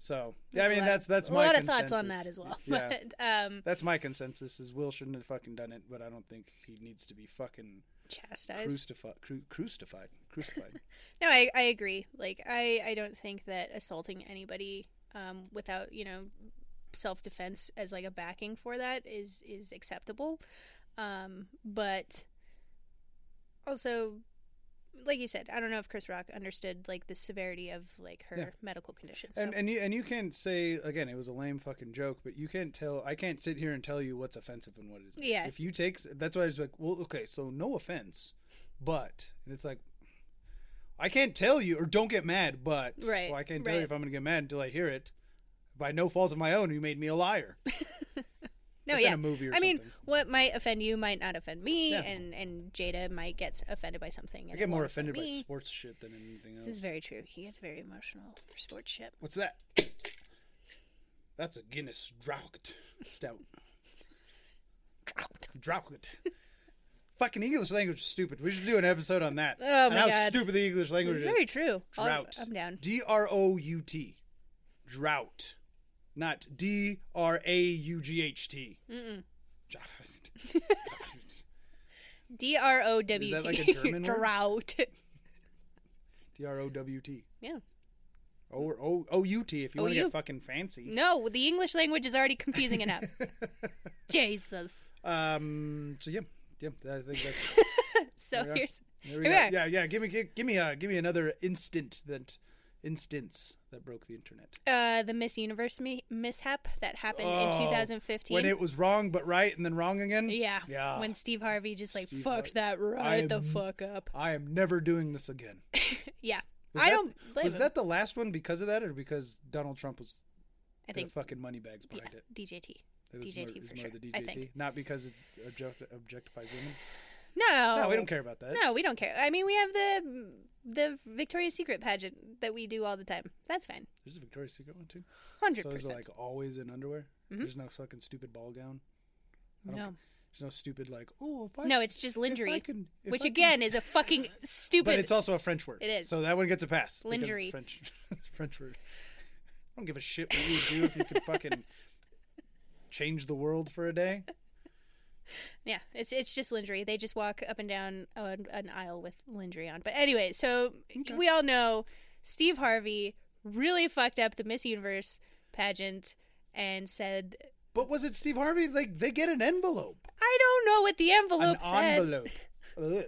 Speaker 2: So yeah, I mean that's that's
Speaker 3: a
Speaker 2: my
Speaker 3: lot of thoughts on that as well.
Speaker 2: Yeah,
Speaker 3: But um,
Speaker 2: that's my consensus. Is Will shouldn't have fucking done it, but I don't think he needs to be fucking
Speaker 3: chastised.
Speaker 2: crucified. Cru- crucified. Crucified.
Speaker 3: No, I, I agree. Like I, I don't think that assaulting anybody um, without you know self defense as like a backing for that is is acceptable. Um, but also, like you said, I don't know if Chris Rock understood like the severity of like her
Speaker 2: Yeah.
Speaker 3: medical condition. So.
Speaker 2: and and you and you can't say again it was a lame fucking joke, but you can't tell. I can't sit here and tell you what's offensive and what isn't.
Speaker 3: Yeah.
Speaker 2: If you take that's why I was like, well, okay, so no offense, but and it's like. I can't tell you, or don't get mad, but
Speaker 3: Right,
Speaker 2: well, I can't tell you if I'm gonna get mad until I hear it. By no fault of my own, you made me a liar.
Speaker 3: no,
Speaker 2: it's in
Speaker 3: yeah.
Speaker 2: a movie or
Speaker 3: I mean, what might offend you might not offend me,
Speaker 2: Yeah.
Speaker 3: and and Jada might get offended by something.
Speaker 2: I get more offended by
Speaker 3: me.
Speaker 2: sports shit than anything else.
Speaker 3: This is very true. He gets very emotional for sports shit.
Speaker 2: What's that? That's a Guinness Draught Stout. Draught. Fucking English language is stupid. We should do an episode on that.
Speaker 3: Oh
Speaker 2: and
Speaker 3: my
Speaker 2: how
Speaker 3: God.
Speaker 2: stupid the English language
Speaker 3: It's
Speaker 2: is.
Speaker 3: very true. I'll-
Speaker 2: Drought.
Speaker 3: I'm down.
Speaker 2: D R O U T. Drought. Not D R A U G H T.
Speaker 3: D R O W T.
Speaker 2: Is that like a German word?
Speaker 3: Drought.
Speaker 2: D R O W T.
Speaker 3: yeah.
Speaker 2: Or O O U T if you want to
Speaker 3: OU.
Speaker 2: get fucking fancy.
Speaker 3: No, the English language is already confusing enough. Jesus.
Speaker 2: Um. So yeah, yeah. I think that's.
Speaker 3: So
Speaker 2: Yeah.
Speaker 3: here's
Speaker 2: There we
Speaker 3: Here
Speaker 2: go.
Speaker 3: we are.
Speaker 2: Yeah, yeah. Give me, give, give me, uh, give me another instant that instance that broke the internet.
Speaker 3: uh, the Miss Universe mi- mishap that happened in
Speaker 2: Oh,
Speaker 3: 2015.
Speaker 2: When it was wrong but right and then wrong again.
Speaker 3: yeah.
Speaker 2: Yeah.
Speaker 3: When Steve Harvey just like
Speaker 2: Steve
Speaker 3: fucked
Speaker 2: Harvey.
Speaker 3: that right the fuck up.
Speaker 2: I am never doing this again.
Speaker 3: Yeah.
Speaker 2: Was
Speaker 3: I
Speaker 2: that-
Speaker 3: don't
Speaker 2: Was
Speaker 3: him.
Speaker 2: that the last one because of that, or because Donald Trump was
Speaker 3: I
Speaker 2: the
Speaker 3: think
Speaker 2: fucking money bags
Speaker 3: yeah,
Speaker 2: behind it?
Speaker 3: DJT.
Speaker 2: It was
Speaker 3: DJT
Speaker 2: more,
Speaker 3: for
Speaker 2: more
Speaker 3: sure.
Speaker 2: The
Speaker 3: I think.
Speaker 2: not because it object, objectifies women.
Speaker 3: No.
Speaker 2: No, we don't care about that.
Speaker 3: No, we don't care. I mean, we have the the Victoria's Secret pageant that we do all the time. That's fine.
Speaker 2: There's a Victoria's Secret one too.
Speaker 3: Hundred percent.
Speaker 2: So is it like always in underwear? Mm-hmm. There's no fucking stupid ball gown. I don't
Speaker 3: No.
Speaker 2: There's no stupid like oh if I
Speaker 3: No, it's just lingerie,
Speaker 2: can-
Speaker 3: which
Speaker 2: I can-
Speaker 3: again is a fucking stupid.
Speaker 2: But it's also a French word.
Speaker 3: It is.
Speaker 2: So that one gets a pass.
Speaker 3: Lingerie.
Speaker 2: French. it's a French word. I don't give a shit what you would do if you could fucking change the world for a day.
Speaker 3: Yeah, it's it's just lingerie. They just walk up and down an, an aisle with lingerie on. But anyway, so we all know Steve Harvey really fucked up the Miss Universe pageant and said,
Speaker 2: But was it Steve Harvey? Like they get an envelope.
Speaker 3: "I don't know what the
Speaker 2: An
Speaker 3: envelope said."
Speaker 2: envelope.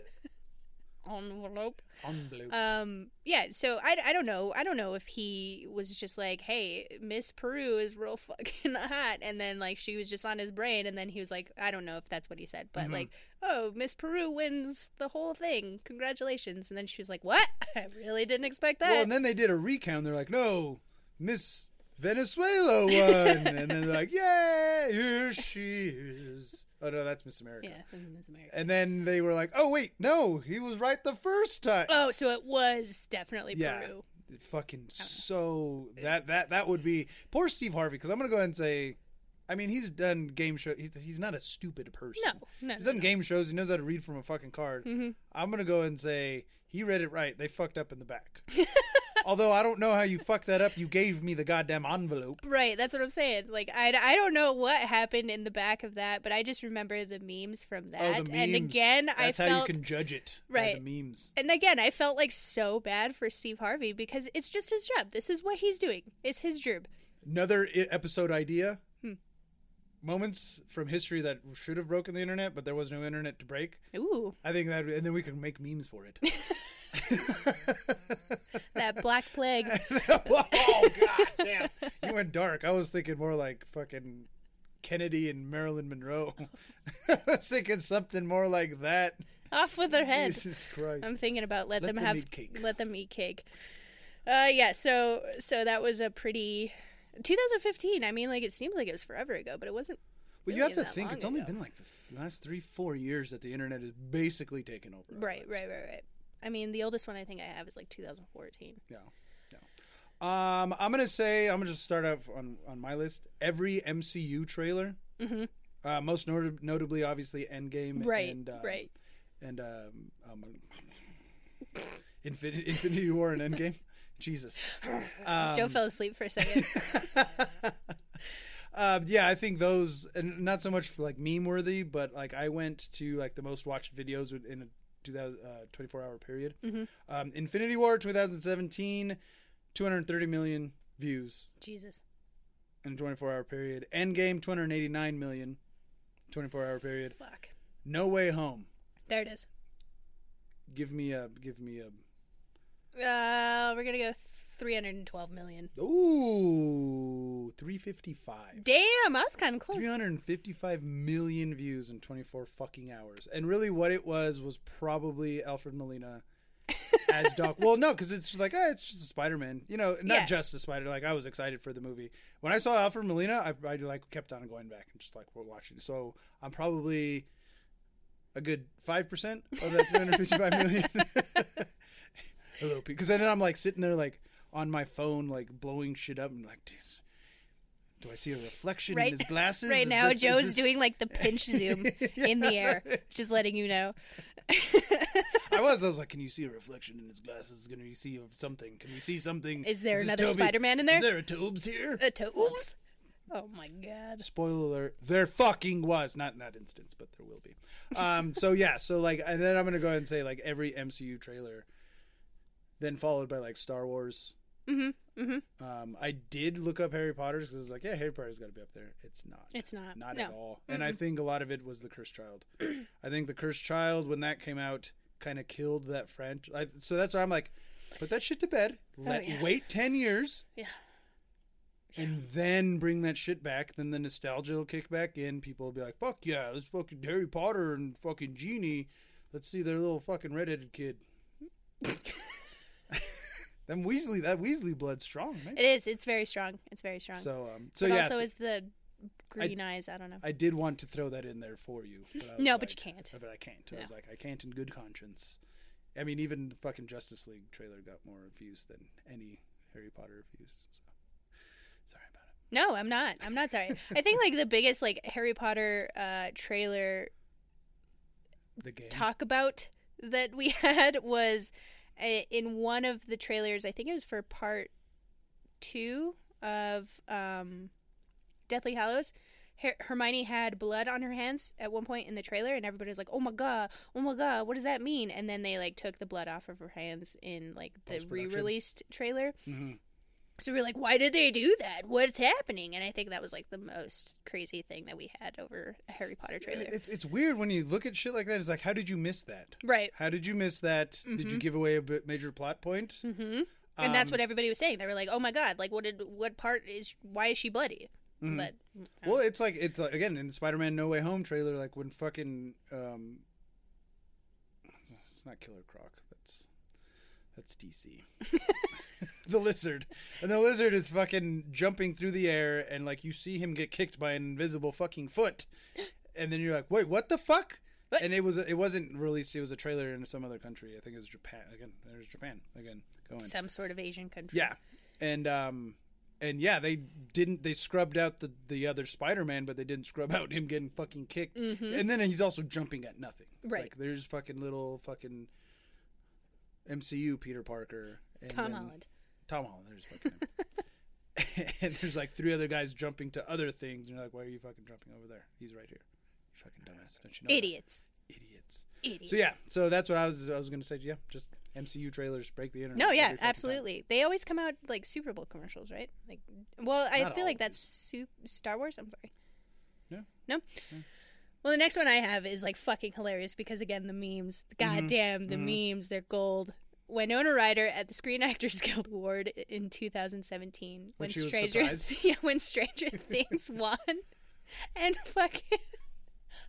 Speaker 3: Envelope.
Speaker 2: Envelope.
Speaker 3: Um. Yeah. So I, I don't know. I don't know if he was just like, "Hey, Miss Peru is real fucking hot," and then like she was just on his brain, and then he was like, "I don't know if that's what he said,
Speaker 2: Mm-hmm.
Speaker 3: but like, oh, Miss Peru wins the whole thing. Congratulations!" And then she was like, "What? I really didn't expect that."
Speaker 2: well, and then they did a recount. They're like, no, Miss Venezuela won, and then they're like, yay, here she is. Oh no, that's Miss America.
Speaker 3: yeah, Miss America.
Speaker 2: And then they were like, oh wait, no, he was right the first time.
Speaker 3: Oh, so it was definitely
Speaker 2: yeah,
Speaker 3: Peru.
Speaker 2: fucking so that that that would be poor Steve Harvey because I'm gonna go ahead and say, I mean he's done game show. He's, he's not a stupid person.
Speaker 3: No, no,
Speaker 2: he's
Speaker 3: no,
Speaker 2: done game shows. He knows how to read from a fucking card.
Speaker 3: Mm-hmm.
Speaker 2: I'm gonna go ahead and say he read it right. They fucked up in the back. Although I don't know how you fucked that up. You gave me the goddamn envelope.
Speaker 3: Right, that's what I'm saying. Like, I, I don't know what happened in the back of that, but I just remember the memes from that.
Speaker 2: Oh, the
Speaker 3: And again,
Speaker 2: That's
Speaker 3: I
Speaker 2: how you can judge it.
Speaker 3: Right.
Speaker 2: the memes.
Speaker 3: and again, I felt like so bad for Steve Harvey because it's just his job. This is what he's doing. It's his job.
Speaker 2: Another i- episode idea.
Speaker 3: Hmm.
Speaker 2: moments from history that should have broken the internet, but there was no internet to break.
Speaker 3: Ooh,
Speaker 2: I think that, and then we could make memes for it.
Speaker 3: that black plague.
Speaker 2: oh god damn! You went dark. I was thinking more like fucking Kennedy and Marilyn Monroe. I was thinking something more like that.
Speaker 3: Off with their head.
Speaker 2: Jesus Christ!
Speaker 3: I'm thinking about let,
Speaker 2: Let
Speaker 3: them
Speaker 2: them
Speaker 3: have let them eat cake. Uh, yeah. So so that was a pretty 2015. I mean, like it seems like it was forever ago, but it wasn't.
Speaker 2: Well, you have to think it's only
Speaker 3: ago.
Speaker 2: been like the last three, four years that the internet has basically taken over.
Speaker 3: Right,
Speaker 2: lives.
Speaker 3: right, right, right. I mean, the oldest one I think I have is like 2014.
Speaker 2: Yeah, yeah. Um, I'm gonna say I'm gonna just start off on on my list. Every MCU trailer, mm-hmm. uh, most not- notably, obviously, Endgame,
Speaker 3: Right,
Speaker 2: and, uh,
Speaker 3: right.
Speaker 2: and um, um, Infinity, Infinity War and Endgame. Jesus. Um,
Speaker 3: Joe fell asleep for a second.
Speaker 2: Uh, yeah, I think those, and not so much for like meme worthy, but like I went to like the most watched videos in a 2000, uh, 24 hour period. Um, Infinity War 2017, 230 million views
Speaker 3: Jesus.
Speaker 2: in a 24 hour period. Endgame 289 million, 24 hour period.
Speaker 3: Fuck.
Speaker 2: No Way Home.
Speaker 3: There it is.
Speaker 2: Give me a, give me a.
Speaker 3: Uh, we're gonna go 312 million.
Speaker 2: Ooh, 355.
Speaker 3: Damn, I was kind of close.
Speaker 2: 355 million views in 24 fucking hours. And really, what it was was probably Alfred Molina as Doc. Well, no, because it's like, oh, it's just a Spider Man. You know, not
Speaker 3: Yeah.
Speaker 2: just a Spider. Like, I was excited for the movie. When I saw Alfred Molina, I, I like kept on going back and just like we're watching. So I'm probably a good 5% of that 355 million. a little because then I'm like sitting there like on my phone like blowing shit up and like, "Jeez, do I see a reflection
Speaker 3: Right-
Speaker 2: in his glasses?
Speaker 3: Right
Speaker 2: Is
Speaker 3: now,
Speaker 2: this-
Speaker 3: Joe's doing like the pinch zoom in the air, just letting you know.
Speaker 2: I was. I was like, "Can you see a reflection in his glasses? Can you see something? Can you see something?
Speaker 3: Is there another Spider-Man in there?
Speaker 2: Is there a Tobes here?"
Speaker 3: Uh, to- oops. Oh my god.
Speaker 2: Spoiler alert: There fucking was. Not in that instance, but there will be. Um. So yeah. So like, and then I'm gonna go ahead and say like every MCU trailer, then followed by like Star Wars. Mm-hmm. Mm-hmm. Um. I did look up Harry Potter's because it's like, yeah, Harry Potter's got to be up there. It's not.
Speaker 3: It's not.
Speaker 2: Not
Speaker 3: no.
Speaker 2: at all. And I think a lot of it was the Cursed Child. I think the Cursed Child, when that came out, kind of killed that franchise. So that's why I'm like, put that shit to bed. Let
Speaker 3: Oh, yeah.
Speaker 2: wait ten years,
Speaker 3: Yeah.
Speaker 2: and then bring that shit back. Then the nostalgia will kick back in. People will be like, "Fuck yeah, this fucking Harry Potter and fucking Ginny. Let's see their little fucking redheaded kid." Them Weasley, that Weasley blood's strong, man.
Speaker 3: It is. It's very strong. It's very strong.
Speaker 2: So, um, so
Speaker 3: but
Speaker 2: yeah,
Speaker 3: also is the green eyes. I don't know.
Speaker 2: I did want to throw that in there for you. But I
Speaker 3: No, but you can't.
Speaker 2: But I can't. I was like, I can't in good conscience. I mean, even the fucking Justice League trailer got more views than any Harry Potter views. So sorry about it.
Speaker 3: No, I'm not. I'm not sorry. I think like the biggest like Harry Potter uh, trailer
Speaker 2: The game.
Speaker 3: talk about that we had was in one of the trailers. I think it was for part two of um, Deathly Hallows. Her- Hermione had blood on her hands at one point in the trailer, and everybody was like, "Oh my god, oh my god, what does that mean?" And then they like took the blood off of her hands in like the re-released trailer.
Speaker 2: Mhm.
Speaker 3: So we are like, "Why did they do that? What's happening?" And I think that was like the most crazy thing that we had over a Harry Potter trailer.
Speaker 2: It's, it's weird when you look at shit like that. It's like, how did you miss that?
Speaker 3: Right.
Speaker 2: How did you miss that? Did you give away a bit major plot point?
Speaker 3: Mm-hmm. and that's
Speaker 2: Um,
Speaker 3: what everybody was saying. They were like, "Oh my god! Like, what did what part is? Why is she bloody?"
Speaker 2: Mm-hmm.
Speaker 3: But
Speaker 2: Well, it's like it's like, again in the Spider-Man No Way Home trailer, like when fucking um, it's not Killer Croc. That's DC. the lizard, and the lizard is fucking jumping through the air, and like you see him get kicked by an invisible fucking foot, and then you're like, wait, what the fuck?
Speaker 3: What?
Speaker 2: And it was it wasn't released. It was a trailer in some other country. I think it was Japan. Again, there's Japan again going.
Speaker 3: some sort of Asian country.
Speaker 2: Yeah, and um, and yeah, they didn't. They scrubbed out the the other Spider Man, but they didn't scrub out him getting fucking kicked. And then he's also jumping at nothing.
Speaker 3: Mm-hmm. Right.
Speaker 2: Like there's fucking little fucking MCU Peter Parker. And
Speaker 3: Tom
Speaker 2: then-
Speaker 3: Holland.
Speaker 2: Tom Holland. There's fucking. and there's like three other guys jumping to other things, and you're like, why are you fucking jumping over there? He's right here. You fucking dumbass. Don't you know? that?
Speaker 3: Idiots.
Speaker 2: Idiots.
Speaker 3: Idiots.
Speaker 2: So yeah, so that's what I was. I was gonna say. Yeah, just MCU trailers break the internet.
Speaker 3: No, yeah, absolutely. They always come out like Super Bowl commercials, right? Like, well, I
Speaker 2: Not
Speaker 3: feel like that's Su- Star Wars. I'm sorry.
Speaker 2: No.
Speaker 3: No. Well, the next one I have is like fucking hilarious because again, the memes.
Speaker 2: Mm-hmm.
Speaker 3: God damn, the memes. They're gold. Winona Ryder at the Screen Actors Guild Award in 2017 when
Speaker 2: was
Speaker 3: Stranger yeah when Stranger Things won, and fucking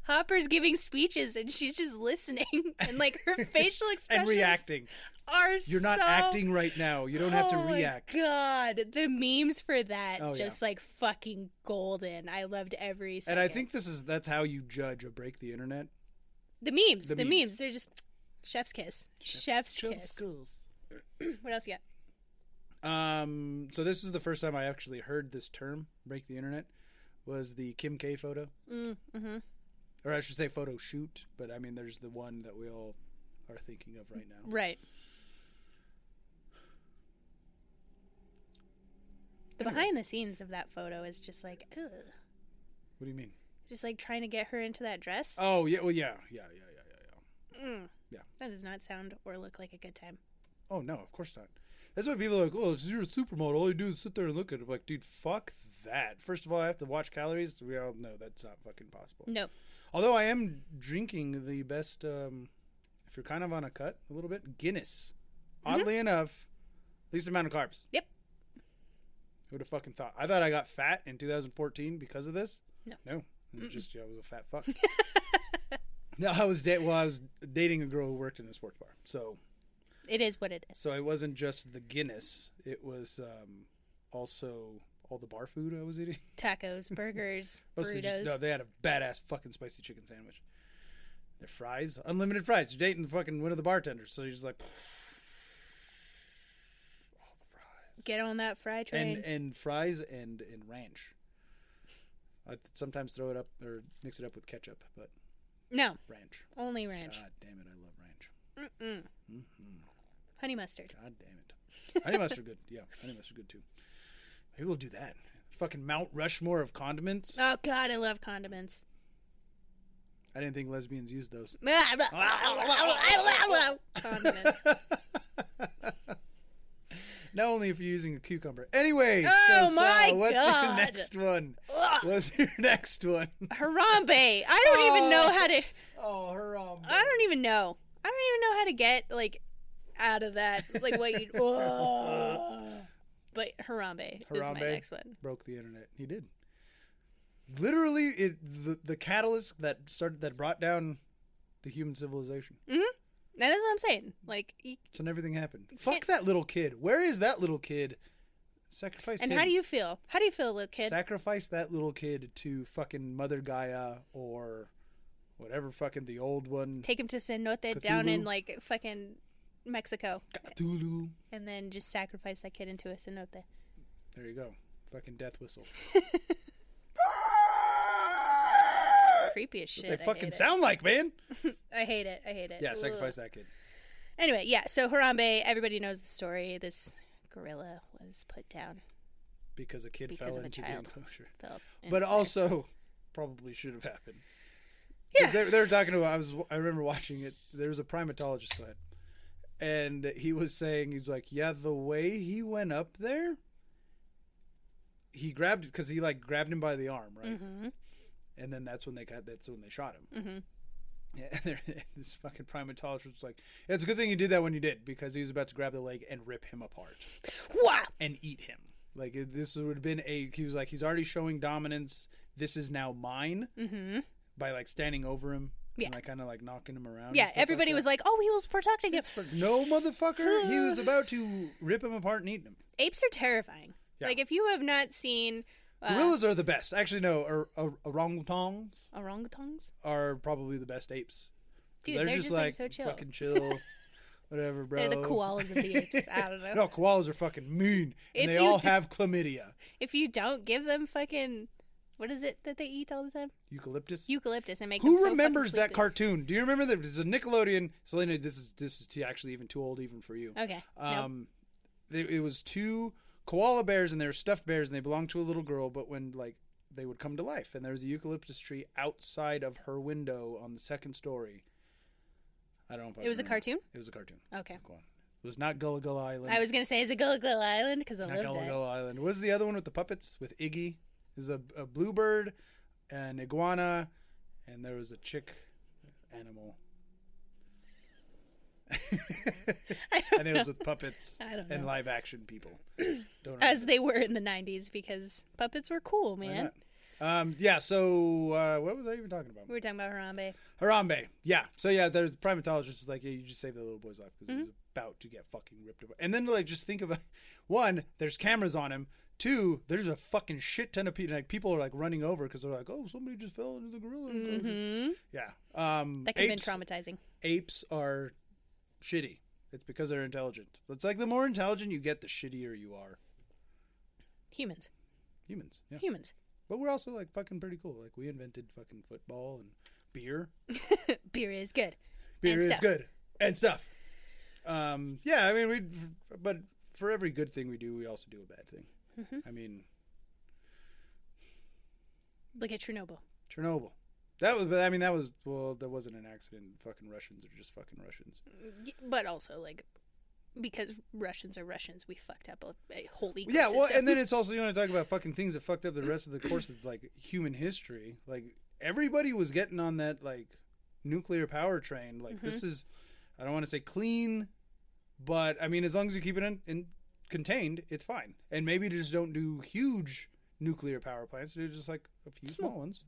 Speaker 3: Hopper's giving speeches and she's just listening and like her facial expressions And
Speaker 2: reacting.
Speaker 3: are
Speaker 2: You're not
Speaker 3: so-
Speaker 2: acting right now. You don't have to
Speaker 3: Oh my
Speaker 2: react.
Speaker 3: God, the memes for that
Speaker 2: Oh, yeah.
Speaker 3: just like fucking golden. I loved every
Speaker 2: And. I think this is that's how you judge a break the internet.
Speaker 3: the memes,
Speaker 2: the
Speaker 3: the,
Speaker 2: memes.
Speaker 3: memes. they're just chef's kiss, chef's kiss. What else you got?
Speaker 2: Um, so this is the first time I actually heard this term "break the internet." Was the Kim K photo? Mm, mm-hmm. Or I should say photo shoot, but I mean, there's the one that we all are thinking of right now.
Speaker 3: Right. The behind the scenes of that photo is just like, ugh.
Speaker 2: What do you mean?
Speaker 3: Just like trying to get her into that dress.
Speaker 2: Oh yeah, well yeah, yeah, yeah, yeah, yeah, yeah. Mm. Yeah.
Speaker 3: That does not sound or look like a good time.
Speaker 2: Oh no, of course not. That's why people are like, oh, you're a supermodel. All you do is sit there and look at it. I'm like, dude, fuck that. First of all, I have to watch calories. We all know that's not fucking possible.
Speaker 3: No.
Speaker 2: Although I am drinking the best, um, if you're kind of on a cut a little bit, Guinness. Oddly enough, least amount of carbs.
Speaker 3: Yep.
Speaker 2: Who would have fucking thought? I thought I got fat in 2014 because of this.
Speaker 3: No.
Speaker 2: No. Just yeah, I was a fat fuck. no, I was da- well, I was dating a girl who worked in a sports bar. So
Speaker 3: It is what it is.
Speaker 2: so it wasn't just the Guinness. It was um, also all the bar food I was eating.
Speaker 3: Tacos, burgers,
Speaker 2: Mostly just-
Speaker 3: burritos.
Speaker 2: no, they had a badass fucking spicy chicken sandwich. Their fries, unlimited fries. You're dating fucking one of the bartenders, so you're just like all the fries
Speaker 3: Get on that fry train.
Speaker 2: and and fries and and ranch. I sometimes throw it up or mix it up with ketchup, but
Speaker 3: no,
Speaker 2: ranch.
Speaker 3: only ranch.
Speaker 2: God damn it, I love ranch. Mm-hmm.
Speaker 3: Honey mustard.
Speaker 2: God damn it. Honey mustard good. Yeah, honey mustard good too. Maybe we'll do that. Fucking Mount Rushmore of condiments.
Speaker 3: Oh God, I love condiments.
Speaker 2: I didn't think lesbians used those.
Speaker 3: condiments.
Speaker 2: Not only if you're using a cucumber. Anyway,
Speaker 3: Oh
Speaker 2: so,
Speaker 3: my
Speaker 2: Sal, what's
Speaker 3: God.
Speaker 2: your next one? What's your next one?
Speaker 3: Harambe. I don't even know oh. how to.
Speaker 2: Oh, Harambe.
Speaker 3: I don't even know. I don't even know how to get like out of that. Like what you. But Harambe, is my
Speaker 2: Harambe
Speaker 3: next one.
Speaker 2: broke the internet. He did. Literally, it, the the catalyst that started that brought down the human civilization. Mm-hmm.
Speaker 3: Now, that's what I'm saying. Like, you,
Speaker 2: So everything happened. Fuck that little kid. Where is that little kid? Sacrifice
Speaker 3: and
Speaker 2: him.
Speaker 3: how do you feel? How do you feel, little kid?
Speaker 2: sacrifice that little kid to fucking Mother Gaia or whatever fucking the old one.
Speaker 3: Take him to Cenote down in like fucking Mexico,
Speaker 2: Cthulhu.
Speaker 3: and then just sacrifice that kid into a cenote.
Speaker 2: There you go. Fucking death whistle.
Speaker 3: Creepy as shit.
Speaker 2: they
Speaker 3: I
Speaker 2: fucking
Speaker 3: hate
Speaker 2: sound like, man.
Speaker 3: I hate it. I hate it.
Speaker 2: Yeah,
Speaker 3: Ugh.
Speaker 2: sacrifice that kid.
Speaker 3: Anyway, yeah. So Harambe, everybody knows the story. This gorilla was put down.
Speaker 2: Because a kid
Speaker 3: Because
Speaker 2: fell
Speaker 3: of a
Speaker 2: into the enclosure.
Speaker 3: Felt
Speaker 2: But
Speaker 3: in-
Speaker 2: also, probably should have happened. Yeah. They, they were talking about, I was, I remember watching it. There was a primatologist on it. And he was saying, he's like, yeah, the way he went up there, he grabbed, because he like grabbed him by the arm, right?
Speaker 3: Mm-hmm.
Speaker 2: and then that's when they got that's when they shot him. Mm-hmm. Yeah, and this fucking primatologist was like, yeah, "It's a good thing you did that when you did because he was about to grab the leg and rip him apart and eat him." Like this would have been a. He was like, he's already showing dominance. This is now mine mm-hmm. by like standing over him.
Speaker 3: Yeah.
Speaker 2: and I kind of like knocking him around.
Speaker 3: Yeah,
Speaker 2: stuff like
Speaker 3: everybody was like, "Oh, he was protecting him."
Speaker 2: "No, motherfucker! he was about to rip him apart and eat him."
Speaker 3: Apes are terrifying.
Speaker 2: Yeah.
Speaker 3: Like if you have not seen uh,
Speaker 2: Gorillas are the best. Actually, no, or, or, orangutans
Speaker 3: orangutans,
Speaker 2: are probably the best apes.
Speaker 3: Dude,
Speaker 2: they're,
Speaker 3: they're
Speaker 2: just,
Speaker 3: just, like,
Speaker 2: like,
Speaker 3: so chill.
Speaker 2: fucking chill, whatever, bro.
Speaker 3: they're the koalas of the apes. I don't know.
Speaker 2: No, koalas are fucking mean,
Speaker 3: If
Speaker 2: and they all
Speaker 3: d-
Speaker 2: have chlamydia.
Speaker 3: If you don't give them fucking what is it that they eat all the time?
Speaker 2: Eucalyptus.
Speaker 3: Eucalyptus and make them
Speaker 2: Who
Speaker 3: so
Speaker 2: remembers that cartoon? Do you remember that? It's a Nickelodeon. Selena, this is this is too- actually even too old even for you.
Speaker 3: Okay.
Speaker 2: Um, they, it was two koala bears and they were stuffed bears and they belonged to a little girl. But when like they would come to life, and there was a eucalyptus tree outside of her window on the second story. I don't know. If I
Speaker 3: It was a cartoon?
Speaker 2: It was a cartoon.
Speaker 3: Okay.
Speaker 2: Go on. It was not Gullah Gullah Island.
Speaker 3: I was gonna say is it Gullah Gullah Island because I
Speaker 2: Not
Speaker 3: love
Speaker 2: Gullah
Speaker 3: that.
Speaker 2: Gullah Island. What was the other one with the puppets with Iggy? Is a, a bluebird, an iguana, and there was a chick animal. and it was with puppets and live action people. Don't
Speaker 3: As they were in the 90s because puppets were cool, man.
Speaker 2: Um, yeah. So uh, what was I even talking about?
Speaker 3: We were talking about Harambe.
Speaker 2: Harambe. Yeah. So yeah, there's the primatologist was like, yeah, you just saved the little boy's life because he was about to get fucking ripped apart. And then like, just think of one, there's cameras on him. Two, there's a fucking shit ton of people. Like people are like running over because they're like, oh, somebody just fell into the gorilla. enclosure." Yeah. Um,
Speaker 3: That could have been traumatizing.
Speaker 2: apes are shitty. It's because they're intelligent. It's like the more intelligent you get, the shittier you are.
Speaker 3: Humans.
Speaker 2: Humans. Yeah.
Speaker 3: Humans.
Speaker 2: But we're also like fucking pretty cool. Like we invented fucking football and beer.
Speaker 3: Beer is good.
Speaker 2: beer
Speaker 3: And
Speaker 2: is
Speaker 3: stuff.
Speaker 2: good and stuff. Um, yeah, I mean, we, but for every good thing we do, we also do a bad thing.
Speaker 3: Mm-hmm.
Speaker 2: I mean,
Speaker 3: Look at Chernobyl.
Speaker 2: Chernobyl. That was, but I mean, that was well, that wasn't an accident. Fucking Russians are just fucking Russians.
Speaker 3: But also, like, because Russians are Russians, we fucked up a, a whole ecosystem.
Speaker 2: Yeah, well, and then it's also you want to talk about fucking things that fucked up the rest of the course of like human history. Like everybody was getting on that like nuclear power train. Like
Speaker 3: Mm-hmm.
Speaker 2: this is, I don't want to say clean, but I mean as long as you keep it in, in contained, it's fine. And maybe they just don't do huge nuclear power plants. Do just like a few small ones.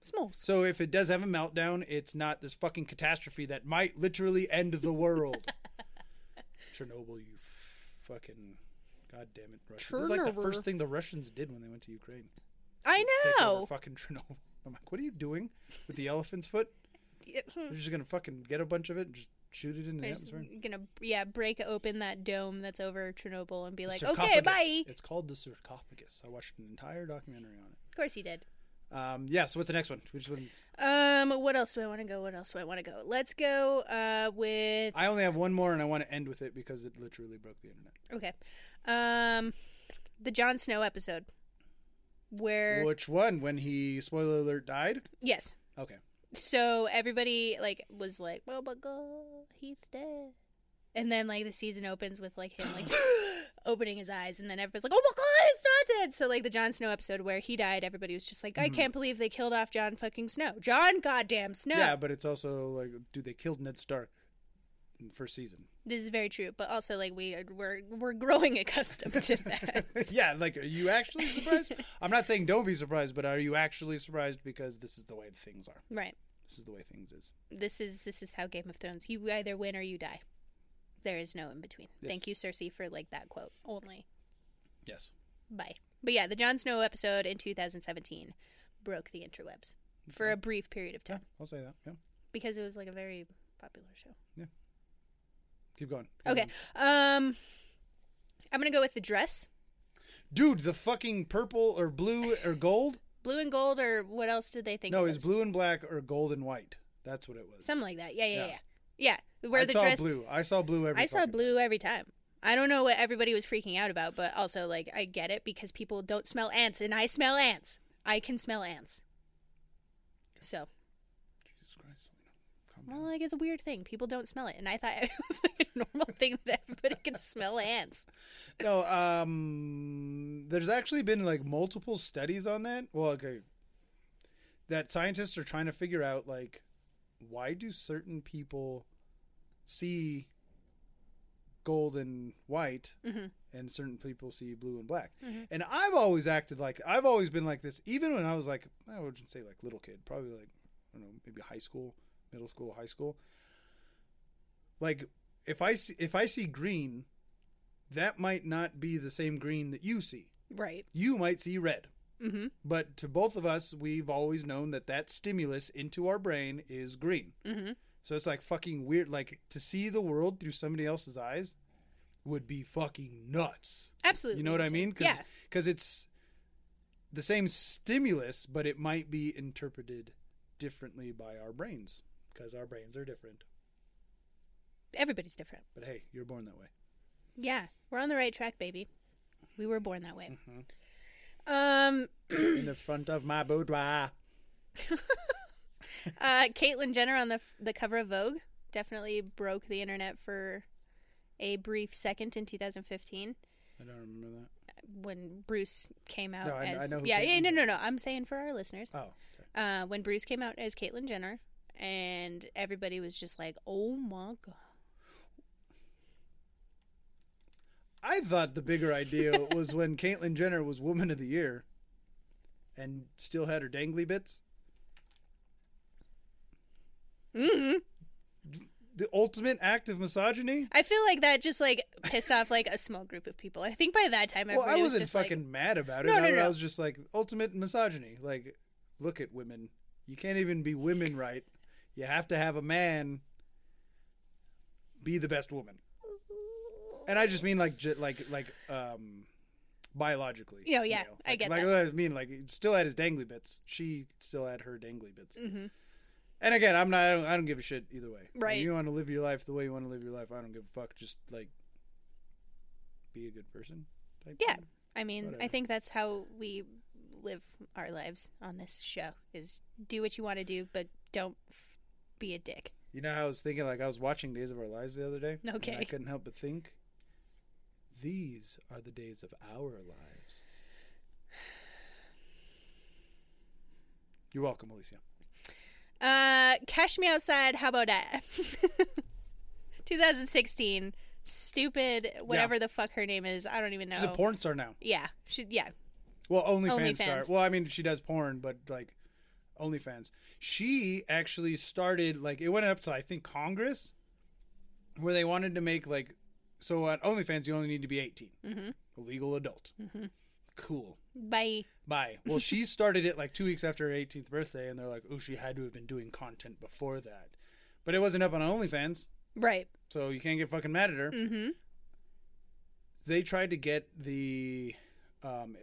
Speaker 3: Small.
Speaker 2: So if it does have a meltdown, it's not this fucking catastrophe that might literally end the world. Chernobyl, you fucking god damn it, Russia. This is like the first thing the Russians did when they went to Ukraine.
Speaker 3: I know.
Speaker 2: fucking Chernobyl. I'm like, what are you doing with the elephant's foot? You're just gonna fucking get a bunch of it and just shoot it in the
Speaker 3: They're
Speaker 2: atmosphere.
Speaker 3: gonna yeah break open that dome that's over Chernobyl and be like, okay, bye.
Speaker 2: It's called the sarcophagus. I watched an entire documentary on it.
Speaker 3: Of course he did.
Speaker 2: Um, yeah. So what's the next one? Which one?
Speaker 3: Um, what else do I want to go? What else do I want to go? Let's go uh with
Speaker 2: I only have one more, and I want to end with it because it literally broke the internet.
Speaker 3: okay, um, the Jon Snow episode where
Speaker 2: Which one? When he spoiler alert died?
Speaker 3: yes,
Speaker 2: Okay.
Speaker 3: So everybody like was like, "Oh my god, he's dead," and then like the season opens with like him like opening his eyes, and then everybody's like, "Oh my god, it's not dead!" So like the Jon Snow episode where he died, everybody was just like,
Speaker 2: Mm-hmm.
Speaker 3: "I can't believe they killed off Jon fucking Snow, Jon goddamn Snow."
Speaker 2: Yeah, but it's also like, dude, they killed Ned Stark in the first season.
Speaker 3: This is very true, but also like we are, we're we're growing accustomed to that.
Speaker 2: yeah, like, are you actually surprised? I'm not saying don't be surprised, but are you actually surprised because this is the way things are?
Speaker 3: right.
Speaker 2: This is the way things is.
Speaker 3: This is this is how Game of Thrones. You either win or you die. There is no in between. Thank you, Cersei, for like that quote only.
Speaker 2: Yes.
Speaker 3: Bye. But yeah, the Jon Snow episode in 2017 broke the interwebs for a brief period of
Speaker 2: Yeah,
Speaker 3: time
Speaker 2: I'll say that. Yeah.
Speaker 3: because it was like a very popular show. Yeah.
Speaker 2: Keep going. Keep
Speaker 3: Okay.
Speaker 2: going.
Speaker 3: Um I'm going to go with the dress.
Speaker 2: Dude, the fucking purple or blue or gold?
Speaker 3: Blue and gold or what else did they think
Speaker 2: No,
Speaker 3: it was?
Speaker 2: blue and black or gold and white. That's what it was.
Speaker 3: Something like that. Yeah, yeah,
Speaker 2: Yeah.
Speaker 3: yeah. Yeah, where
Speaker 2: I
Speaker 3: the
Speaker 2: saw
Speaker 3: dress
Speaker 2: blue. I saw blue every
Speaker 3: I saw blue every time. I don't know what everybody was freaking out about, but also like I get it because people don't smell ants and I smell ants. I can smell ants. So,
Speaker 2: Jesus Christ, Selena. Calm down.
Speaker 3: Well, like it's a weird thing. People don't smell it, and I thought it was like a normal thing that everybody can smell ants.
Speaker 2: No, um, there's actually been like multiple studies on that. Well, okay, that scientists are trying to figure out like why do certain people see gold and white, and certain people see blue and black. And I've always acted like I've always been like this, even when I was like I wouldn't say like little kid, probably like I don't know, maybe high school, middle school, high school. Like if I see if I see green, that might not be the same green that you see.
Speaker 3: Right.
Speaker 2: You might see red. Mm-hmm. But to both of us, we've always known that that stimulus into our brain is green. Mm-hmm. So it's like fucking weird. Like to see the world through somebody else's eyes would be fucking nuts.
Speaker 3: Absolutely.
Speaker 2: You know what I mean? Cause,
Speaker 3: Yeah.
Speaker 2: Because it's the same stimulus, but it might be interpreted differently by our brains because our brains are different.
Speaker 3: Everybody's different.
Speaker 2: But hey, you're born that way.
Speaker 3: Yeah, we're on the right track, baby. We were born that way.
Speaker 2: Mm-hmm.
Speaker 3: Um,
Speaker 2: In the front of my boudoir.
Speaker 3: uh, Caitlyn Jenner on the the cover of Vogue definitely broke the internet for a brief second in 2015
Speaker 2: I don't remember that.
Speaker 3: when Bruce came out
Speaker 2: No, I- I
Speaker 3: as
Speaker 2: know who
Speaker 3: yeah, yeah no no no I'm saying for our listeners
Speaker 2: Oh, okay.
Speaker 3: uh, when Bruce came out as Caitlyn Jenner, and everybody was just like, "Oh my god."
Speaker 2: I thought the bigger idea was when Caitlyn Jenner was Woman of the Year, and still had her dangly bits.
Speaker 3: hmm
Speaker 2: The ultimate act of misogyny.
Speaker 3: I feel like that just like pissed off like a small group of people. I think by that time,
Speaker 2: Well, I
Speaker 3: was
Speaker 2: wasn't
Speaker 3: just
Speaker 2: fucking
Speaker 3: like,
Speaker 2: mad about it.
Speaker 3: No, no,
Speaker 2: I, I was just like ultimate misogyny. Like, look at women. You can't even be women right. You have to have a man be the best woman. And I just mean like like like um biologically.
Speaker 3: You know, yeah, I get
Speaker 2: like
Speaker 3: that.
Speaker 2: I mean like he still had his dangly bits. She still had her dangly bits.
Speaker 3: Mhm.
Speaker 2: And again, I'm not. I don't, I don't give a shit either way. Like,
Speaker 3: Right.
Speaker 2: you want to live your life the way you want to live your life. I don't give a fuck. Just like be a good person. Type
Speaker 3: yeah.
Speaker 2: thing.
Speaker 3: I mean, I think that's how we live our lives on this show: is do what you want to do, but don't be a dick.
Speaker 2: You know how I was thinking, like I was watching Days of Our Lives the other day. and I couldn't help but think, these are the days of our lives. You're welcome, Alicia.
Speaker 3: Uh, Cash Me Outside. How about that? 2016. Stupid. Whatever the fuck her name is. I don't even know.
Speaker 2: She's a porn star now.
Speaker 3: Yeah. She. Yeah.
Speaker 2: Well, OnlyFans star.
Speaker 3: OnlyFans.
Speaker 2: Well, I mean, she does porn, but like OnlyFans. She actually started like it went up to I think Congress, where they wanted to make like so on OnlyFans you only need to be 18, mm-hmm. a legal adult. Mm-hmm. Cool.
Speaker 3: Bye.
Speaker 2: Bye. Well, she started it like two weeks after her 18th birthday, and they're like, oh, she had to have been doing content before that. But it wasn't up on OnlyFans,
Speaker 3: Right.
Speaker 2: so you can't get fucking mad at her.
Speaker 3: Mm-hmm.
Speaker 2: They tried to get the um,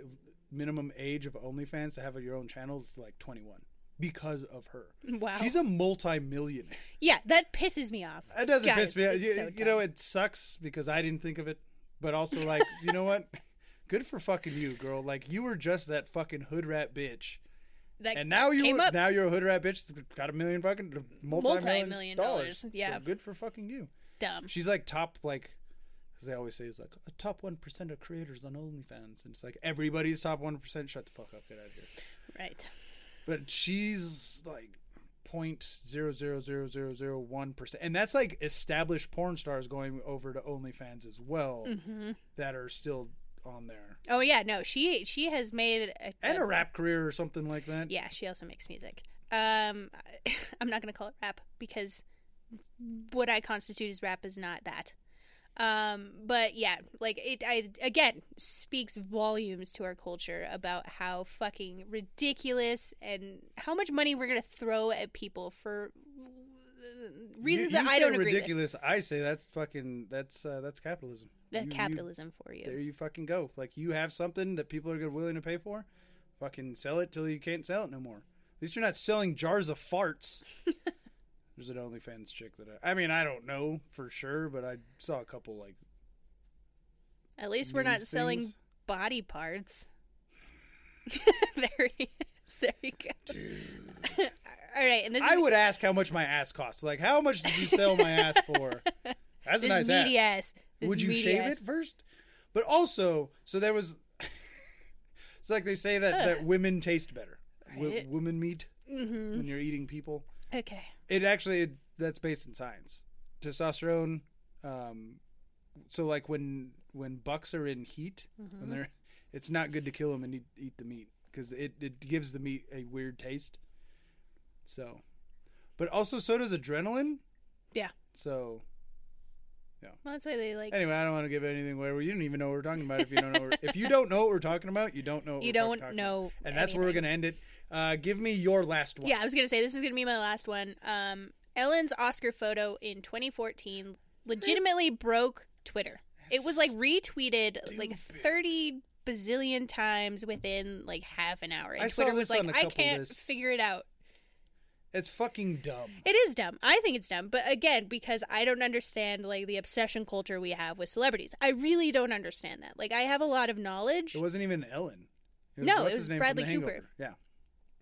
Speaker 2: minimum age of OnlyFans to have your own channel to like 21 because of her.
Speaker 3: Wow.
Speaker 2: She's a multi-millionaire.
Speaker 3: Yeah, that pisses me off.
Speaker 2: It doesn't
Speaker 3: God,
Speaker 2: piss me off. You,
Speaker 3: so
Speaker 2: you know, it sucks because I didn't think of it, but also like, you know what? Good for fucking you, girl. Like you were just that fucking hood rat bitch.
Speaker 3: That
Speaker 2: And now you
Speaker 3: up.
Speaker 2: now you're a hood rat bitch. Got a million fucking multi-million,
Speaker 3: Multi-million
Speaker 2: dollars.
Speaker 3: dollars, yeah.
Speaker 2: So good for fucking you.
Speaker 3: dumb.
Speaker 2: She's like top like, as they always say, it's like a top one percent of creators on OnlyFans, and it's like everybody's top one percent. Shut the fuck up, get out of here.
Speaker 3: Right.
Speaker 2: But she's like point zero zero zero zero zero one percent, and that's like established porn stars going over to OnlyFans as well
Speaker 3: Mm-hmm.
Speaker 2: that are still on there,
Speaker 3: Oh yeah, no, she she has made a,
Speaker 2: and a rap career or something like that.
Speaker 3: yeah. She also makes music. Um, I'm not gonna call it rap because what I constitute as rap is not that. Um, but yeah, like it, I again speaks volumes to our culture about how fucking ridiculous and how much money we're gonna throw at people for reasons
Speaker 2: You- you
Speaker 3: that I don't agree with.
Speaker 2: ridiculous. I say that's fucking that's uh, that's capitalism.
Speaker 3: That
Speaker 2: You-
Speaker 3: capitalism for you.
Speaker 2: there you fucking go. Like you have something that people are gonna willing to pay for, fucking sell it till you can't sell it no more. At least you're not selling jars of farts. There's an OnlyFans chick that I, I mean I don't know for sure, but I saw a couple like
Speaker 3: At least we're not
Speaker 2: news
Speaker 3: selling body parts. there he is. There you go. All right, and this
Speaker 2: I
Speaker 3: is
Speaker 2: would ask how much my ass costs. Like how much did you sell my ass for? That's a nice
Speaker 3: meaty
Speaker 2: ass.
Speaker 3: ass. This
Speaker 2: Would you shave
Speaker 3: ass.
Speaker 2: it first? But also, so there was. it's like they say that that women taste better.
Speaker 3: Right.
Speaker 2: women meat
Speaker 3: Mm-hmm.
Speaker 2: when you're eating people.
Speaker 3: Okay.
Speaker 2: It actually it, that's based in science. Testosterone. Um, so like when when bucks are in heat,
Speaker 3: Mm-hmm.
Speaker 2: when they're, it's not good to kill them and eat, eat the meat because it it gives the meat a weird taste. So, but also so does adrenaline.
Speaker 3: Yeah.
Speaker 2: So Yeah.
Speaker 3: Well, that's why they like.
Speaker 2: Anyway, I don't want to give anything away. You don't even know what we're talking about if you don't know. If you don't know what we're talking about, you don't know. What
Speaker 3: You
Speaker 2: we're
Speaker 3: don't
Speaker 2: talking
Speaker 3: know
Speaker 2: about. and that's where we're gonna end it. Uh, give me your last one.
Speaker 3: Yeah, I was gonna say this is gonna be my last one. Um, Ellen's Oscar photo in 2014 legitimately broke Twitter. It was like retweeted like 30 bazillion times within like half an hour, and
Speaker 2: I
Speaker 3: Twitter was like, "I can't
Speaker 2: lists.
Speaker 3: figure it out."
Speaker 2: It's fucking dumb.
Speaker 3: It is dumb. I think it's dumb, but again, because I don't understand like the obsession culture we have with celebrities. I really don't understand that. Like I have a lot
Speaker 2: of
Speaker 3: knowledge.
Speaker 2: It wasn't even Ellen. It
Speaker 3: No, it was
Speaker 2: his name from
Speaker 3: Bradley Cooper.
Speaker 2: Yeah.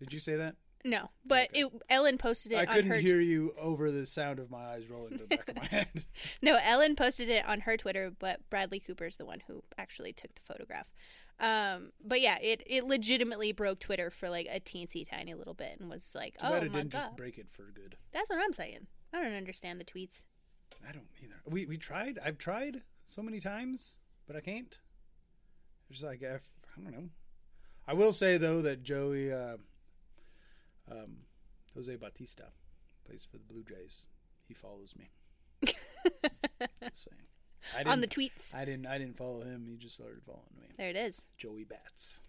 Speaker 2: Did you say that?
Speaker 3: No, but it, Ellen posted it
Speaker 2: I couldn't hear you over the sound of my eyes rolling to the back of my head.
Speaker 3: No, Ellen posted it on her Twitter, but Bradley Cooper's the one who actually took the photograph. Um, but yeah, it, it legitimately broke Twitter for like a teensy tiny little bit and was like,
Speaker 2: Too
Speaker 3: oh
Speaker 2: bad it
Speaker 3: my
Speaker 2: didn't
Speaker 3: god,
Speaker 2: just break it for good.
Speaker 3: that's what I'm saying. I don't understand the tweets.
Speaker 2: I don't either. We we tried. I've tried so many times, but I can't. It's like I, I don't know. I will say though that Joey, uh, um, Jose Bautista, plays for the Blue Jays. He follows me. I
Speaker 3: On the tweets,
Speaker 2: I didn't. I didn't follow him. He just started following me.
Speaker 3: there it is.
Speaker 2: Joey Bats,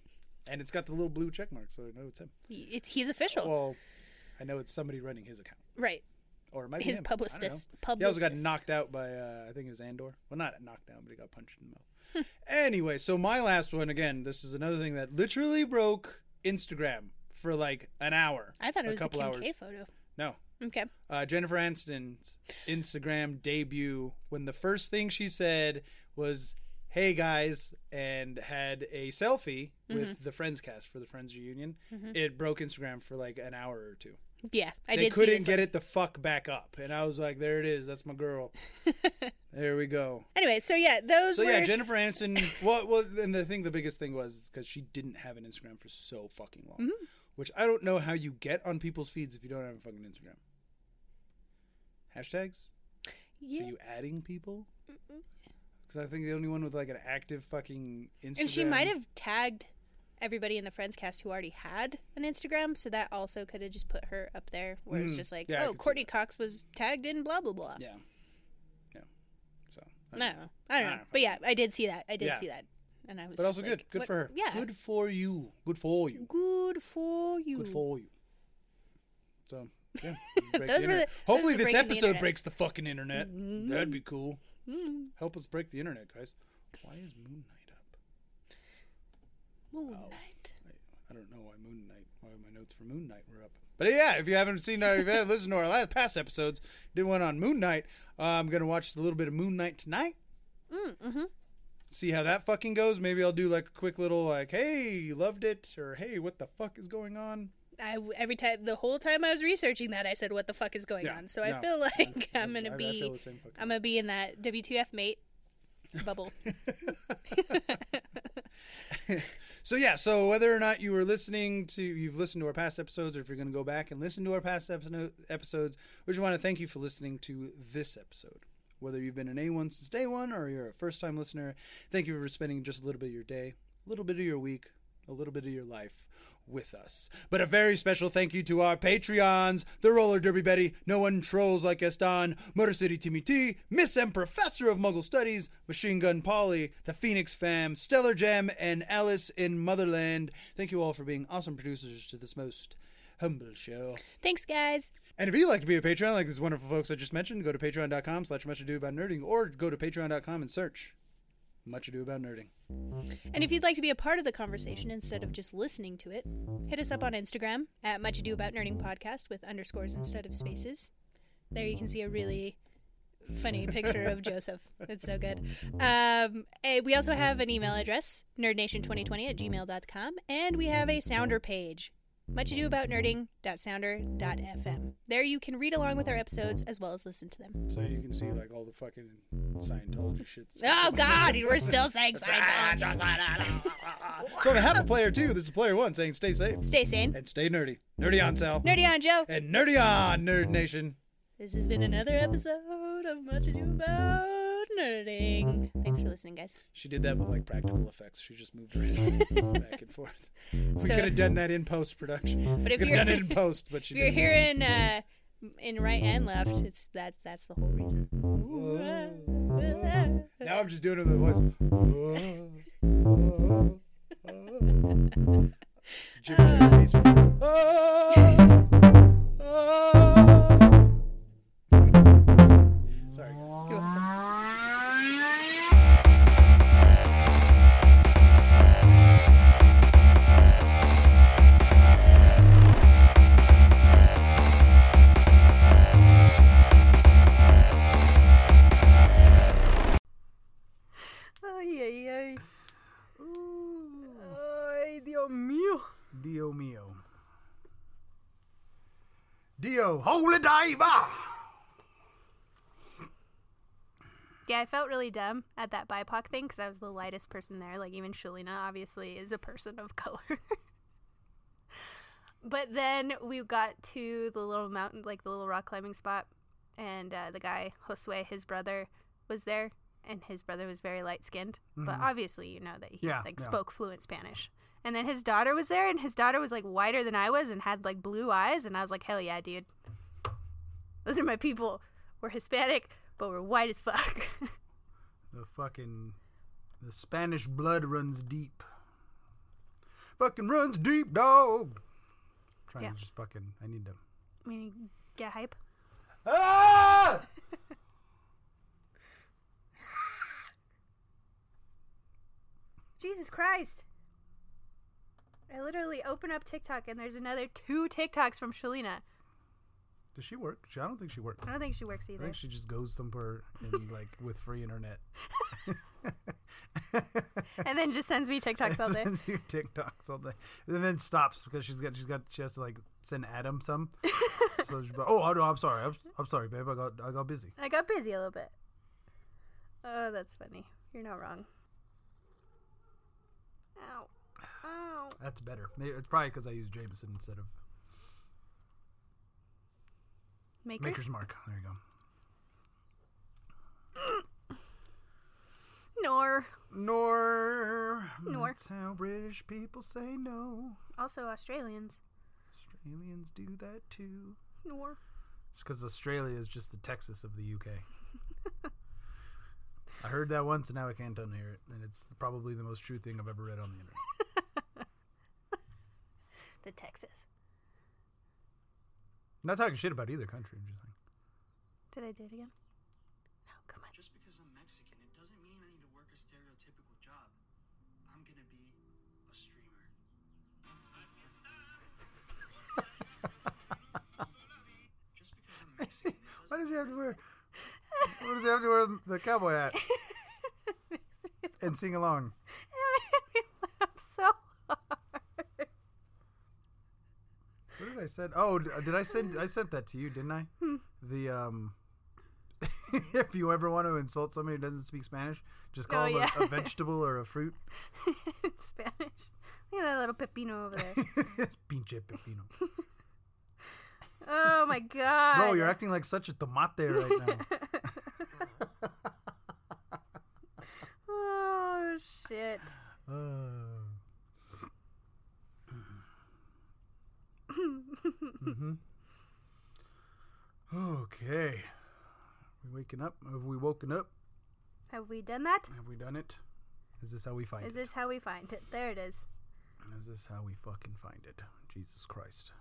Speaker 2: and it's got the little blue check mark, so I know it's him.
Speaker 3: It's, he's official,
Speaker 2: Well, I know it's somebody running his account,
Speaker 3: right?
Speaker 2: or it might be
Speaker 3: His
Speaker 2: him. I don't know.
Speaker 3: publicist.
Speaker 2: He also got knocked out by uh, I think it was Odor. Well, not knocked down, but he got punched in the mouth. anyway, so my last one again. This is another thing that literally broke Instagram for like an hour.
Speaker 3: I thought it
Speaker 2: a
Speaker 3: was the
Speaker 2: couple
Speaker 3: Kim
Speaker 2: hours.
Speaker 3: K photo.
Speaker 2: No,
Speaker 3: Okay.
Speaker 2: uh, Jennifer Aniston's Instagram debut when the first thing she said was "Hey guys" and had a selfie
Speaker 3: Mm-hmm.
Speaker 2: with the Friends cast for the Friends reunion. It broke Instagram for like an hour or two.
Speaker 3: Yeah, I
Speaker 2: they
Speaker 3: did
Speaker 2: couldn't get it the fuck back up, and I was like, "There it is. That's my girl. there we go."
Speaker 3: Anyway, so yeah, those
Speaker 2: So
Speaker 3: were
Speaker 2: yeah, Jennifer Aniston. well, well, and the thing, the biggest thing was because she didn't have an Instagram for so fucking long,
Speaker 3: Mm-hmm.
Speaker 2: Which I don't know how you get on people's feeds if you don't have a fucking Instagram. Hashtags?
Speaker 3: yeah.
Speaker 2: Are you adding people? Because I think the only one with like an active fucking Instagram.
Speaker 3: And she might have tagged everybody in the Friends cast who already had an Instagram, so that also could have just put her up there where it's
Speaker 2: Mm,
Speaker 3: just like,
Speaker 2: yeah,
Speaker 3: oh, Courteney Cox was tagged in blah blah blah.
Speaker 2: Yeah. Yeah. So. I
Speaker 3: No,
Speaker 2: don't know.
Speaker 3: I don't know.
Speaker 2: don't
Speaker 3: But yeah, I did see that. I did
Speaker 2: Yeah.
Speaker 3: see that. And I was
Speaker 2: But also
Speaker 3: like,
Speaker 2: good. Good
Speaker 3: what-
Speaker 2: for her.
Speaker 3: Yeah.
Speaker 2: Good for you. Good for you.
Speaker 3: Good for you.
Speaker 2: Good for you. So, yeah. break
Speaker 3: Those
Speaker 2: the
Speaker 3: were the- those
Speaker 2: Hopefully,
Speaker 3: were
Speaker 2: this
Speaker 3: breaking the
Speaker 2: episode breaks the fucking internet.
Speaker 3: Mm-hmm.
Speaker 2: That'd be cool. Help us break the internet, guys. Why is Moon Knight up?
Speaker 3: Moon
Speaker 2: Oh.
Speaker 3: Knight.
Speaker 2: I don't know why Moon Knight, why my notes for Moon Knight were up. But yeah, if you haven't seen our, if you haven't listened to our last past episodes, did one on Moon Knight. Uh, I'm gonna watch a little bit of Moon Knight tonight.
Speaker 3: Mm-hmm.
Speaker 2: See how that fucking goes. Maybe I'll do like a quick little like, hey, loved it, or hey, what the fuck is going on?
Speaker 3: I every time the whole time I was researching that I said what the fuck is going
Speaker 2: Yeah,
Speaker 3: on. So I feel like
Speaker 2: I-
Speaker 3: I'm gonna
Speaker 2: I
Speaker 3: be
Speaker 2: feel the same fucking
Speaker 3: I'm gonna be in that WTF mate bubble.
Speaker 2: So yeah, so whether or not you were listening to, you've listened to our past episodes, or if you're going to go back and listen to our past episodes, we just want to thank you for listening to this episode. Whether you've been an A1 since day one or you're a first time listener, thank you for spending just a little bit of your day, a little bit of your week, a little bit of your life with us. But a very special thank you to our Patreons, the Roller Derby Betty, No One Trolls Like Gaston, Motor City Timmy T, Miss M Professor of Muggle Studies, Machine Gun Polly, the Phoenix Fam, Stellar Gem, and Alice in Motherland. Thank you all for being awesome producers to this most humble show.
Speaker 3: Thanks, guys.
Speaker 2: And if you'd like to be a Patreon like these wonderful folks I just mentioned, go to patreon.com slash much ado about nerding or go to patreon.com and search much ado about nerding.
Speaker 3: And if you'd like to be a part of the conversation instead of just listening to it, hit us up on Instagram at Much Ado About Nerding Podcast with underscores instead of spaces. There you can see a really funny picture of Joseph. It's so good. Um, eh, we also have an email address, nerdnation2020 at gmail.com, and we have a sounder page, much ado about nerding.sounder.fm. There you can read along with our episodes as well as listen to them.
Speaker 2: So you can see like all the fucking Scientology shit.
Speaker 3: Oh, God, we're still saying Scientology.
Speaker 2: So we have a player two. There's a player one saying stay safe
Speaker 3: Stay sane.
Speaker 2: and stay nerdy. Nerdy on Sal.
Speaker 3: Nerdy on Joe.
Speaker 2: And nerdy on Nerd Nation.
Speaker 3: This has been another episode of Much Ado About Nerding. Thanks for listening, guys.
Speaker 2: She did that with like practical effects. She just moved her head back and forth. We
Speaker 3: So-
Speaker 2: could have done that in post production.
Speaker 3: But if
Speaker 2: could
Speaker 3: you're
Speaker 2: have done it in post, but she
Speaker 3: if you're
Speaker 2: didn't.
Speaker 3: hearing uh, in right and left, it's that's that's the whole reason.
Speaker 2: Now I'm just doing it with the voice. Jim Carrey's.
Speaker 3: Uh.
Speaker 2: Ah. Ah. Sorry. Dio, holy diver.
Speaker 3: Yeah, I felt really dumb at that BIPOC thing because I was the lightest person there. Like, even Shalina obviously is a person of color. but then we got to the little mountain, like the little rock climbing spot, and uh, the guy, Josue, his brother, was there, and his brother was very light skinned. But obviously, you know that he
Speaker 2: Yeah,
Speaker 3: like
Speaker 2: yeah.
Speaker 3: spoke fluent Spanish. And then his daughter was there, and his daughter was like whiter than I was and had like blue eyes. And I was like, hell yeah, dude. Those are my people. We're Hispanic, but we're white as fuck.
Speaker 2: The fucking the Spanish blood runs deep. Fucking runs deep, dog. I'm trying
Speaker 3: Yeah.
Speaker 2: to just fucking. I need to.
Speaker 3: I mean, get hype.
Speaker 2: Ah!
Speaker 3: Jesus Christ. I literally open up TikTok and there's another two TikToks from Shalina.
Speaker 2: Does she work? She, I don't think she works.
Speaker 3: I don't think she works either.
Speaker 2: I think she just goes somewhere and like with free internet.
Speaker 3: and then just sends me TikToks all day.
Speaker 2: Sends you TikToks all day, and then stops because she's got she's got she has to like send Adam some. so oh, I'm sorry, I'm, I'm sorry, babe, I got I got busy.
Speaker 3: I got busy a little bit. Oh, that's funny. You're not wrong. Ow. Ow.
Speaker 2: That's better. It's probably because I use Jameson instead of
Speaker 3: Makers?
Speaker 2: Maker's Mark. There you go.
Speaker 3: Nor.
Speaker 2: Nor.
Speaker 3: Nor.
Speaker 2: That's how British people say no.
Speaker 3: Also Australians.
Speaker 2: Australians do that too.
Speaker 3: Nor.
Speaker 2: It's because Australia is just the Texas of the UK. I heard that once and now I can't unhear it. And it's probably the most true thing I've ever read on the internet.
Speaker 3: The Texas.
Speaker 2: not talking shit about either country. I'm just saying.
Speaker 3: Did I do it again? No, come on.
Speaker 4: Just because I'm Mexican, it doesn't mean I need to work a stereotypical job. I'm gonna be a streamer. Just because I'm Mexican,
Speaker 2: Why
Speaker 4: doesn't
Speaker 2: does he have to wear? Why does he have to wear the cowboy hat and sing along?
Speaker 3: I'm so hard.
Speaker 2: What did I send? Oh, did I send? I sent that to you, didn't I? The um, if you ever want to insult somebody who doesn't speak Spanish, just call
Speaker 3: Oh,
Speaker 2: them a-
Speaker 3: yeah.
Speaker 2: a, vegetable or a fruit.
Speaker 3: in Spanish. Look at that little pepino over there.
Speaker 2: it's pinche pepino.
Speaker 3: oh my god.
Speaker 2: Bro, you're acting like such a tomate right now.
Speaker 3: oh shit.
Speaker 2: Uh. Hmm Okay. We waking up? Have we woken up?
Speaker 3: Have we done that?
Speaker 2: Have we done it? Is this how we find
Speaker 3: Is
Speaker 2: it?
Speaker 3: this how we find it? There it is.
Speaker 2: Is this how we fucking find it? Jesus Christ.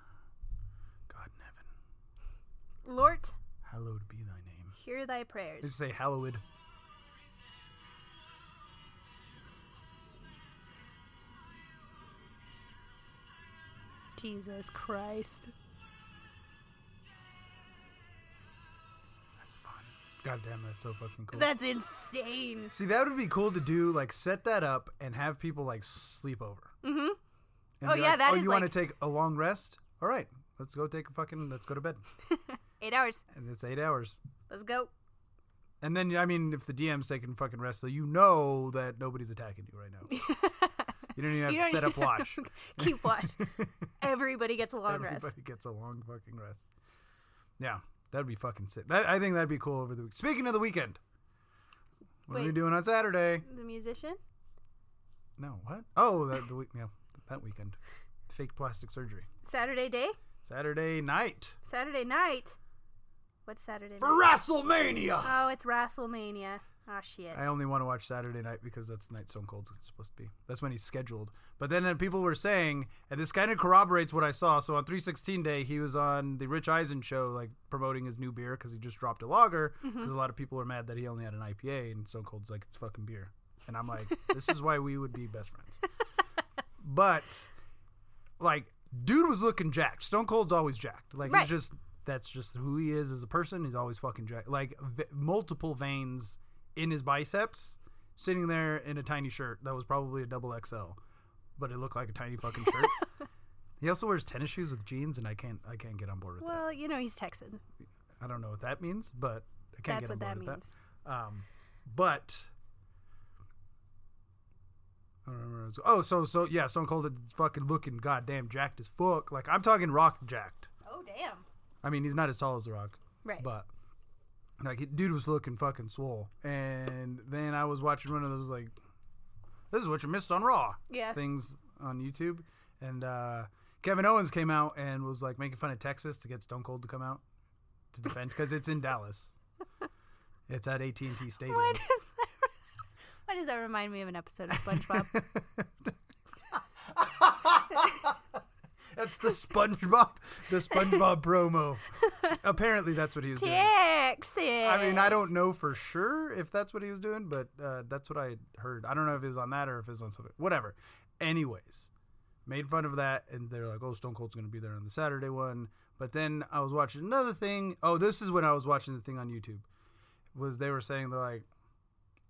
Speaker 2: God in heaven.
Speaker 3: Lord,
Speaker 2: Hallowed be thy name.
Speaker 3: hear thy
Speaker 2: Just
Speaker 3: prayers.
Speaker 2: say hallowed.
Speaker 3: Jesus Christ.
Speaker 2: That's fun. God damn, that's so fucking cool.
Speaker 3: That's insane.
Speaker 2: See, that would be cool to do. Like, set that up and have people like sleep over.
Speaker 3: Mm-hmm. Oh, yeah,
Speaker 2: like,
Speaker 3: that
Speaker 2: oh,
Speaker 3: is,
Speaker 2: you want to take a long rest? All right, let's go take a fucking. Let's go to bed.
Speaker 3: Eight hours.
Speaker 2: And it's eight hours.
Speaker 3: Let's go.
Speaker 2: And then, I mean, if the DM's taking fucking rest, so you know that nobody's attacking you right now. You don't even have
Speaker 3: You
Speaker 2: to set up watch.
Speaker 3: Keep watch. Everybody gets a long
Speaker 2: Everybody
Speaker 3: rest.
Speaker 2: Everybody gets a long fucking rest. Yeah, that'd be fucking sick. That, I think that'd be cool over the week. Speaking of the weekend, what are we doing on Saturday?
Speaker 3: The musician?
Speaker 2: No, what? Oh, that the week. Yeah, that weekend. Fake plastic surgery.
Speaker 3: Saturday day?
Speaker 2: Saturday night
Speaker 3: Saturday night? What's Saturday
Speaker 2: for
Speaker 3: night?
Speaker 2: WrestleMania.
Speaker 3: Oh, it's WrestleMania. Oh, shit.
Speaker 2: I only want to watch Saturday night because that's the night Stone Cold's supposed to be. That's when he's scheduled. But then, then people were saying, and this kind of corroborates what I saw. So on 316 Day, he was on the Rich Eisen show, like promoting his new beer because he just dropped a lager. Mm-hmm. Because a lot of people are mad that he only had an IPA, and Stone Cold's like, it's fucking beer. And I'm like, this is why we would be best friends. But, like, dude was looking jacked. Stone Cold's always jacked. Like,
Speaker 3: Right.
Speaker 2: he's just, that's just who he is as a person. He's always fucking jacked. Like, v- multiple veins in his biceps, sitting there in a tiny shirt that was probably a double XL, but it looked like a tiny fucking shirt. He also wears tennis shoes with jeans, and I can't I can't get on board with that.
Speaker 3: Well, you know he's Texan.
Speaker 2: I don't know what that means, but I can't
Speaker 3: That's
Speaker 2: get on
Speaker 3: what that
Speaker 2: board
Speaker 3: means.
Speaker 2: with that. Um, but I don't remember. what I was- Oh, so so yeah, Stone Cold is fucking looking goddamn jacked as fuck. Like I'm talking Rock jacked.
Speaker 3: Oh damn.
Speaker 2: I mean, he's not as tall as the Rock,
Speaker 3: Right.
Speaker 2: but like dude was looking fucking swole. And then I was watching one of those like, this is what you missed on Raw.
Speaker 3: Yeah.
Speaker 2: Things on YouTube, and uh, Kevin Owens came out and was like making fun of Texas to get Stone Cold to come out to defend because it's in Dallas. It's at AT and T Stadium.
Speaker 3: Why does that? Why does that remind me of an episode of SpongeBob?
Speaker 2: That's the SpongeBob, the SpongeBob promo. Apparently, that's what he was doing.
Speaker 3: Texas.
Speaker 2: I mean, I don't know for sure if that's what he was doing, but uh, that's what I heard. I don't know if it was on that or if it was on something. Whatever. Anyways, made fun of that, and they're like, "Oh, Stone Cold's going to be there on the Saturday one." But then I was watching another thing. Oh, this is when I was watching the thing on YouTube. Was they were saying they're like,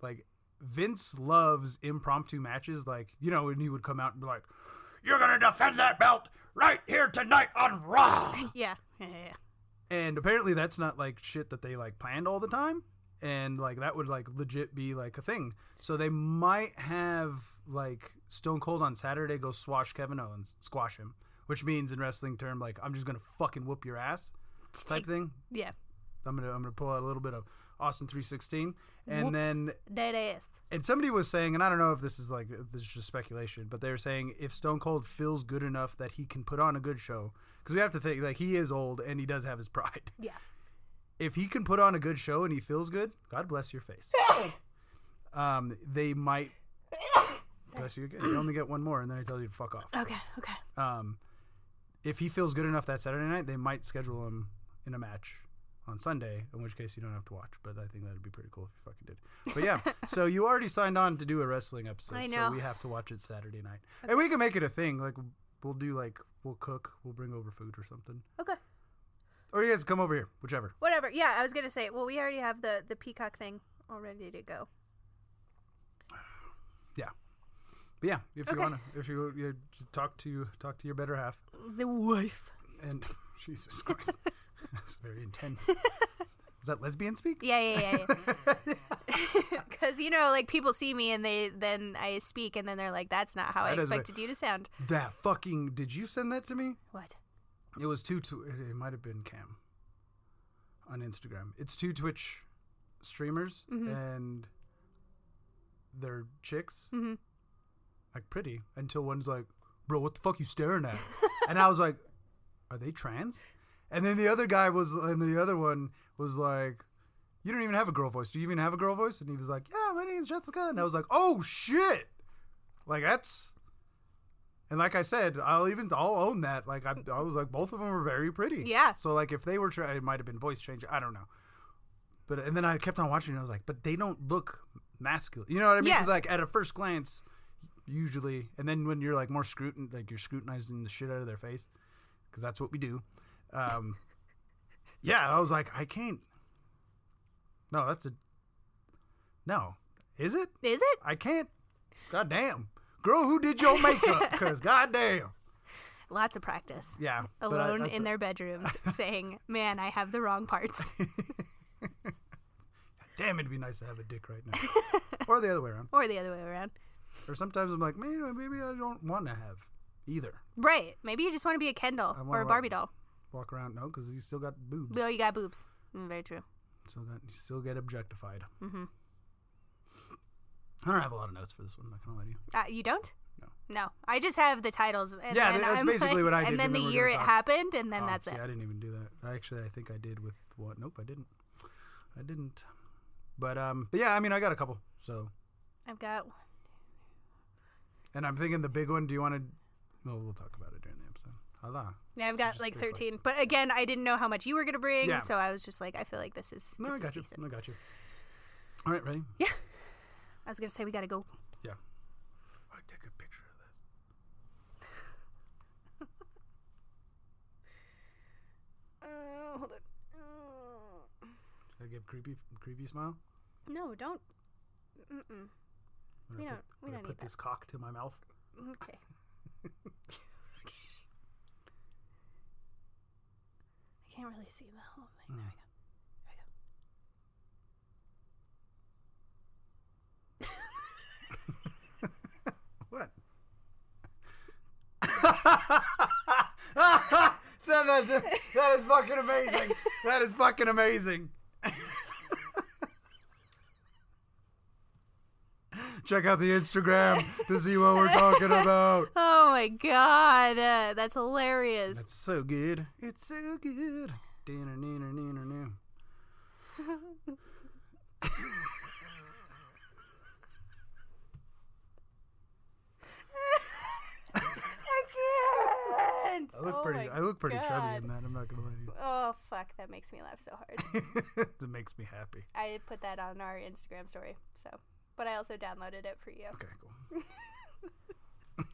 Speaker 2: like Vince loves impromptu matches. Like you know, when he would come out and be like, "You're going to defend that belt right here tonight on Raw."
Speaker 3: Yeah. Yeah. yeah, yeah.
Speaker 2: and apparently that's not like shit that they like planned all the time and like that would like legit be like a thing so they might have like stone cold on saturday go squash kevin owens squash him which means in wrestling term like i'm just gonna fucking whoop your ass type
Speaker 3: Take-
Speaker 2: thing
Speaker 3: Yeah.
Speaker 2: i'm gonna i'm gonna pull out a little bit of austin 316 and
Speaker 3: Whoop.
Speaker 2: then
Speaker 3: Dead ass.
Speaker 2: and somebody was saying, and I don't know if this is like this is just speculation, but they were saying if Stone Cold feels good enough that he can put on a good show, because we have to think like he is old and he does have his pride.
Speaker 3: Yeah.
Speaker 2: If he can put on a good show and he feels good, God bless your face. um, they might. Bless you again. You only get one more, and then I tell you to fuck off.
Speaker 3: Okay. Okay.
Speaker 2: Um, if he feels good enough that Saturday night, they might schedule him in a match on Sunday, in which case you don't have to watch. But I think that'd be pretty cool if you fucking did. But yeah, so you already signed on to do a wrestling episode,
Speaker 3: I
Speaker 2: so we have to watch it Saturday night, and we can make it a thing. Like we'll do like we'll cook, we'll bring over food or something,
Speaker 3: Okay.
Speaker 2: or you guys come over here, whichever.
Speaker 3: Whatever. Yeah, I was gonna say. Well, we already have the the peacock thing all ready to go.
Speaker 2: Yeah. But yeah, if you wanna, if you, you talk to talk to your better half,
Speaker 3: The wife.
Speaker 2: and Jesus Christ, that's very intense. Is that lesbian speak?
Speaker 3: Yeah, yeah, yeah. yeah. Because you know, like people see me and they then I speak and then they're like, "That's not how I
Speaker 2: That is
Speaker 3: expected you to sound."
Speaker 2: That fucking. Did you send that to me?
Speaker 3: What?
Speaker 2: It was two. Tw- it might have been Cam on Instagram. It's two Twitch streamers and they're chicks,
Speaker 3: Mhm.
Speaker 2: like pretty. Until one's like, "Bro, what the fuck you staring at?" and I was like, "Are they trans?" And then the other guy was, and the other one was like, "You don't even have a girl voice. Do you even have a girl voice?" And he was like, "Yeah, my name's Jessica." And I was like, "Oh shit!" Like that's. And like I said, I'll even I'll own that. Like I, I was like, both of them were very pretty.
Speaker 3: Yeah.
Speaker 2: So like, if they were, tra- it might have been voice change. I don't know. But and then I kept on watching. and I was like, but they don't look masculine. You know what I mean?
Speaker 3: Yeah.
Speaker 2: like at a first glance, usually, and then when you're like more scrutin, like you're scrutinizing the shit out of their face, because that's what we do. Um, yeah, I was like, I can't. No, that's a. No, is it?
Speaker 3: Is it?
Speaker 2: I can't. God damn. Girl, who did your makeup? Because goddamn.
Speaker 3: Lots of practice.
Speaker 2: Yeah. but I-
Speaker 3: Alone
Speaker 2: I
Speaker 3: in
Speaker 2: th-
Speaker 3: their bedrooms, saying, "Man, I have the wrong parts,"
Speaker 2: Damn, it'd be nice to have a dick right now. or the other way around.
Speaker 3: or the other way around.
Speaker 2: Or sometimes I'm like, man, maybe I don't want to have either.
Speaker 3: Right? Maybe you just want to be a Ken doll or a Barbie doll.
Speaker 2: Walk around, no, because you still got boobs.
Speaker 3: No, you got boobs. Mm, very true.
Speaker 2: Still got, you still get objectified.
Speaker 3: Mm-hmm.
Speaker 2: I don't have a lot of notes for this one. I'm not gonna lie to you.
Speaker 3: Uh, you don't?
Speaker 2: No.
Speaker 3: No, I just have the titles. And
Speaker 2: Yeah,
Speaker 3: then
Speaker 2: that's
Speaker 3: I'm
Speaker 2: basically
Speaker 3: like-
Speaker 2: what I did,
Speaker 3: And then the year it happened, and then
Speaker 2: Oh,
Speaker 3: that's
Speaker 2: see,
Speaker 3: it.
Speaker 2: I didn't even do that. Actually, I think I did with what? Nope, I didn't. I didn't. But um, but yeah, I mean, I got a couple. So,
Speaker 3: I've got.
Speaker 2: and I'm thinking the big one. Do you want to? Well, we'll talk about it during the episode. Allah.
Speaker 3: Yeah, I've got like
Speaker 2: briefly.
Speaker 3: 13. But again, I didn't know how much you were going to bring,
Speaker 2: Yeah.
Speaker 3: so I was just like, I feel like this is,
Speaker 2: No,
Speaker 3: this
Speaker 2: I
Speaker 3: is
Speaker 2: got you.
Speaker 3: decent.
Speaker 2: I got you. All right, ready?
Speaker 3: Yeah. I was going to say, we got to go.
Speaker 2: Yeah. I take a picture of this.
Speaker 3: Uh, hold on.
Speaker 2: Should I give creepy creepy smile?
Speaker 3: No, don't. Mm-mm. We don't-
Speaker 2: put,
Speaker 3: we don't
Speaker 2: put this cock to my mouth.
Speaker 3: Okay. can't really see the whole thing. There we mm. go. There we go.
Speaker 2: What? Send that to, that is fucking amazing. That is fucking amazing. Check out the Instagram to see what we're talking about.
Speaker 3: Oh my god, uh, that's hilarious.
Speaker 2: That's so good. It's so good. Dinner, neener, noo.
Speaker 3: I
Speaker 2: look
Speaker 3: Oh
Speaker 2: pretty. I look pretty chubby in that. I'm not gonna lie to you.
Speaker 3: Oh fuck, that makes me laugh so hard.
Speaker 2: that makes me happy.
Speaker 3: I put that on our Instagram story, so. But I also downloaded it for you,
Speaker 2: Okay, cool.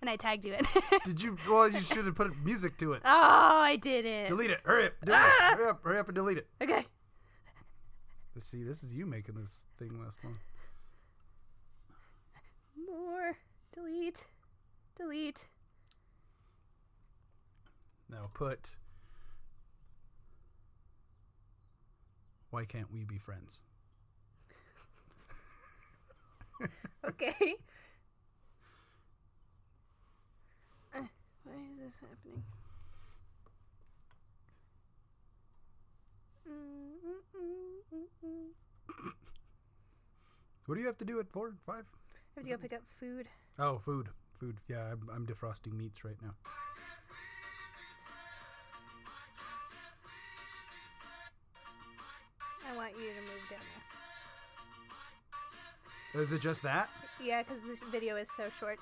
Speaker 3: and I tagged you in.
Speaker 2: Did you? Well, you should have put music to it.
Speaker 3: oh, I didn't.
Speaker 2: Delete it. Hurry up. Delete it.
Speaker 3: Ah!
Speaker 2: Hurry up. Hurry up and delete it.
Speaker 3: Okay.
Speaker 2: Let's see. This is you making this thing last long.
Speaker 3: More. Delete. Delete.
Speaker 2: Now put. Why can't we be friends?
Speaker 3: Okay. Uh, Why is this happening?
Speaker 2: What do you have to do at four, five?
Speaker 3: I have to go pick up food.
Speaker 2: Oh, food. Food. Yeah, I'm, I'm defrosting meats right now.
Speaker 3: I want you to move down.
Speaker 2: Is it just that?
Speaker 3: Yeah, because this video is so short.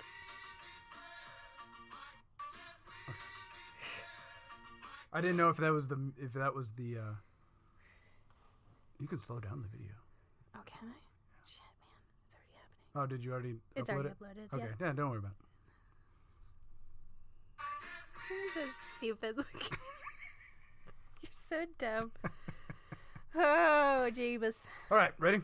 Speaker 2: I didn't know if that was the if that was the. uh You can slow down the video.
Speaker 3: Oh, can I? Shit, man. It's already happening.
Speaker 2: Oh, did you already?
Speaker 3: It's
Speaker 2: upload
Speaker 3: already
Speaker 2: it?
Speaker 3: uploaded.
Speaker 2: Okay,
Speaker 3: Yeah.
Speaker 2: yeah, don't worry about it.
Speaker 3: You're so stupid looking. You're so dumb. oh, Jeebus.
Speaker 2: All right, ready?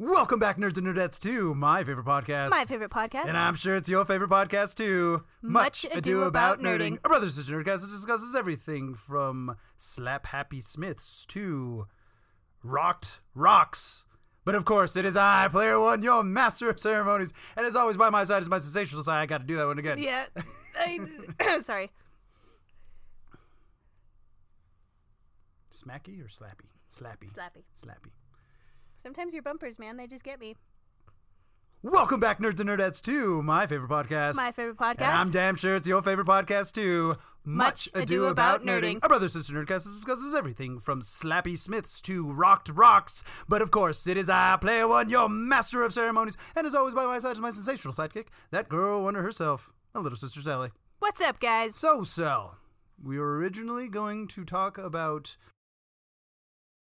Speaker 2: Welcome back, nerds and nerdettes, to my favorite podcast.
Speaker 3: My favorite podcast.
Speaker 2: And I'm sure it's your favorite podcast too.
Speaker 3: Much Ado About Nerding.
Speaker 2: A brother sister nerdcast that discusses everything from slap happy Smiths to rocked rocks. But of course, it is I, player one, your master of ceremonies, and as always, by my side is my sensational side. I got to do that one again.
Speaker 3: Yeah. I, sorry.
Speaker 2: Smacky or slappy? Slappy.
Speaker 3: Slappy.
Speaker 2: Slappy.
Speaker 3: Sometimes your bumpers, man, they just get me.
Speaker 2: Welcome back, nerds and nerdettes, to my favorite podcast.
Speaker 3: My favorite podcast.
Speaker 2: And I'm damn sure it's your favorite podcast too.
Speaker 3: Much Ado About Nerding.
Speaker 2: Our brother sister nerdcast discusses everything from slappy smiths to rocked rocks. But of course, it is I, player one, your master of ceremonies, and as always, by my side is my sensational sidekick, that girl wonder herself, my little sister Sally.
Speaker 3: What's up, guys?
Speaker 2: So, Sal, we were originally going to talk about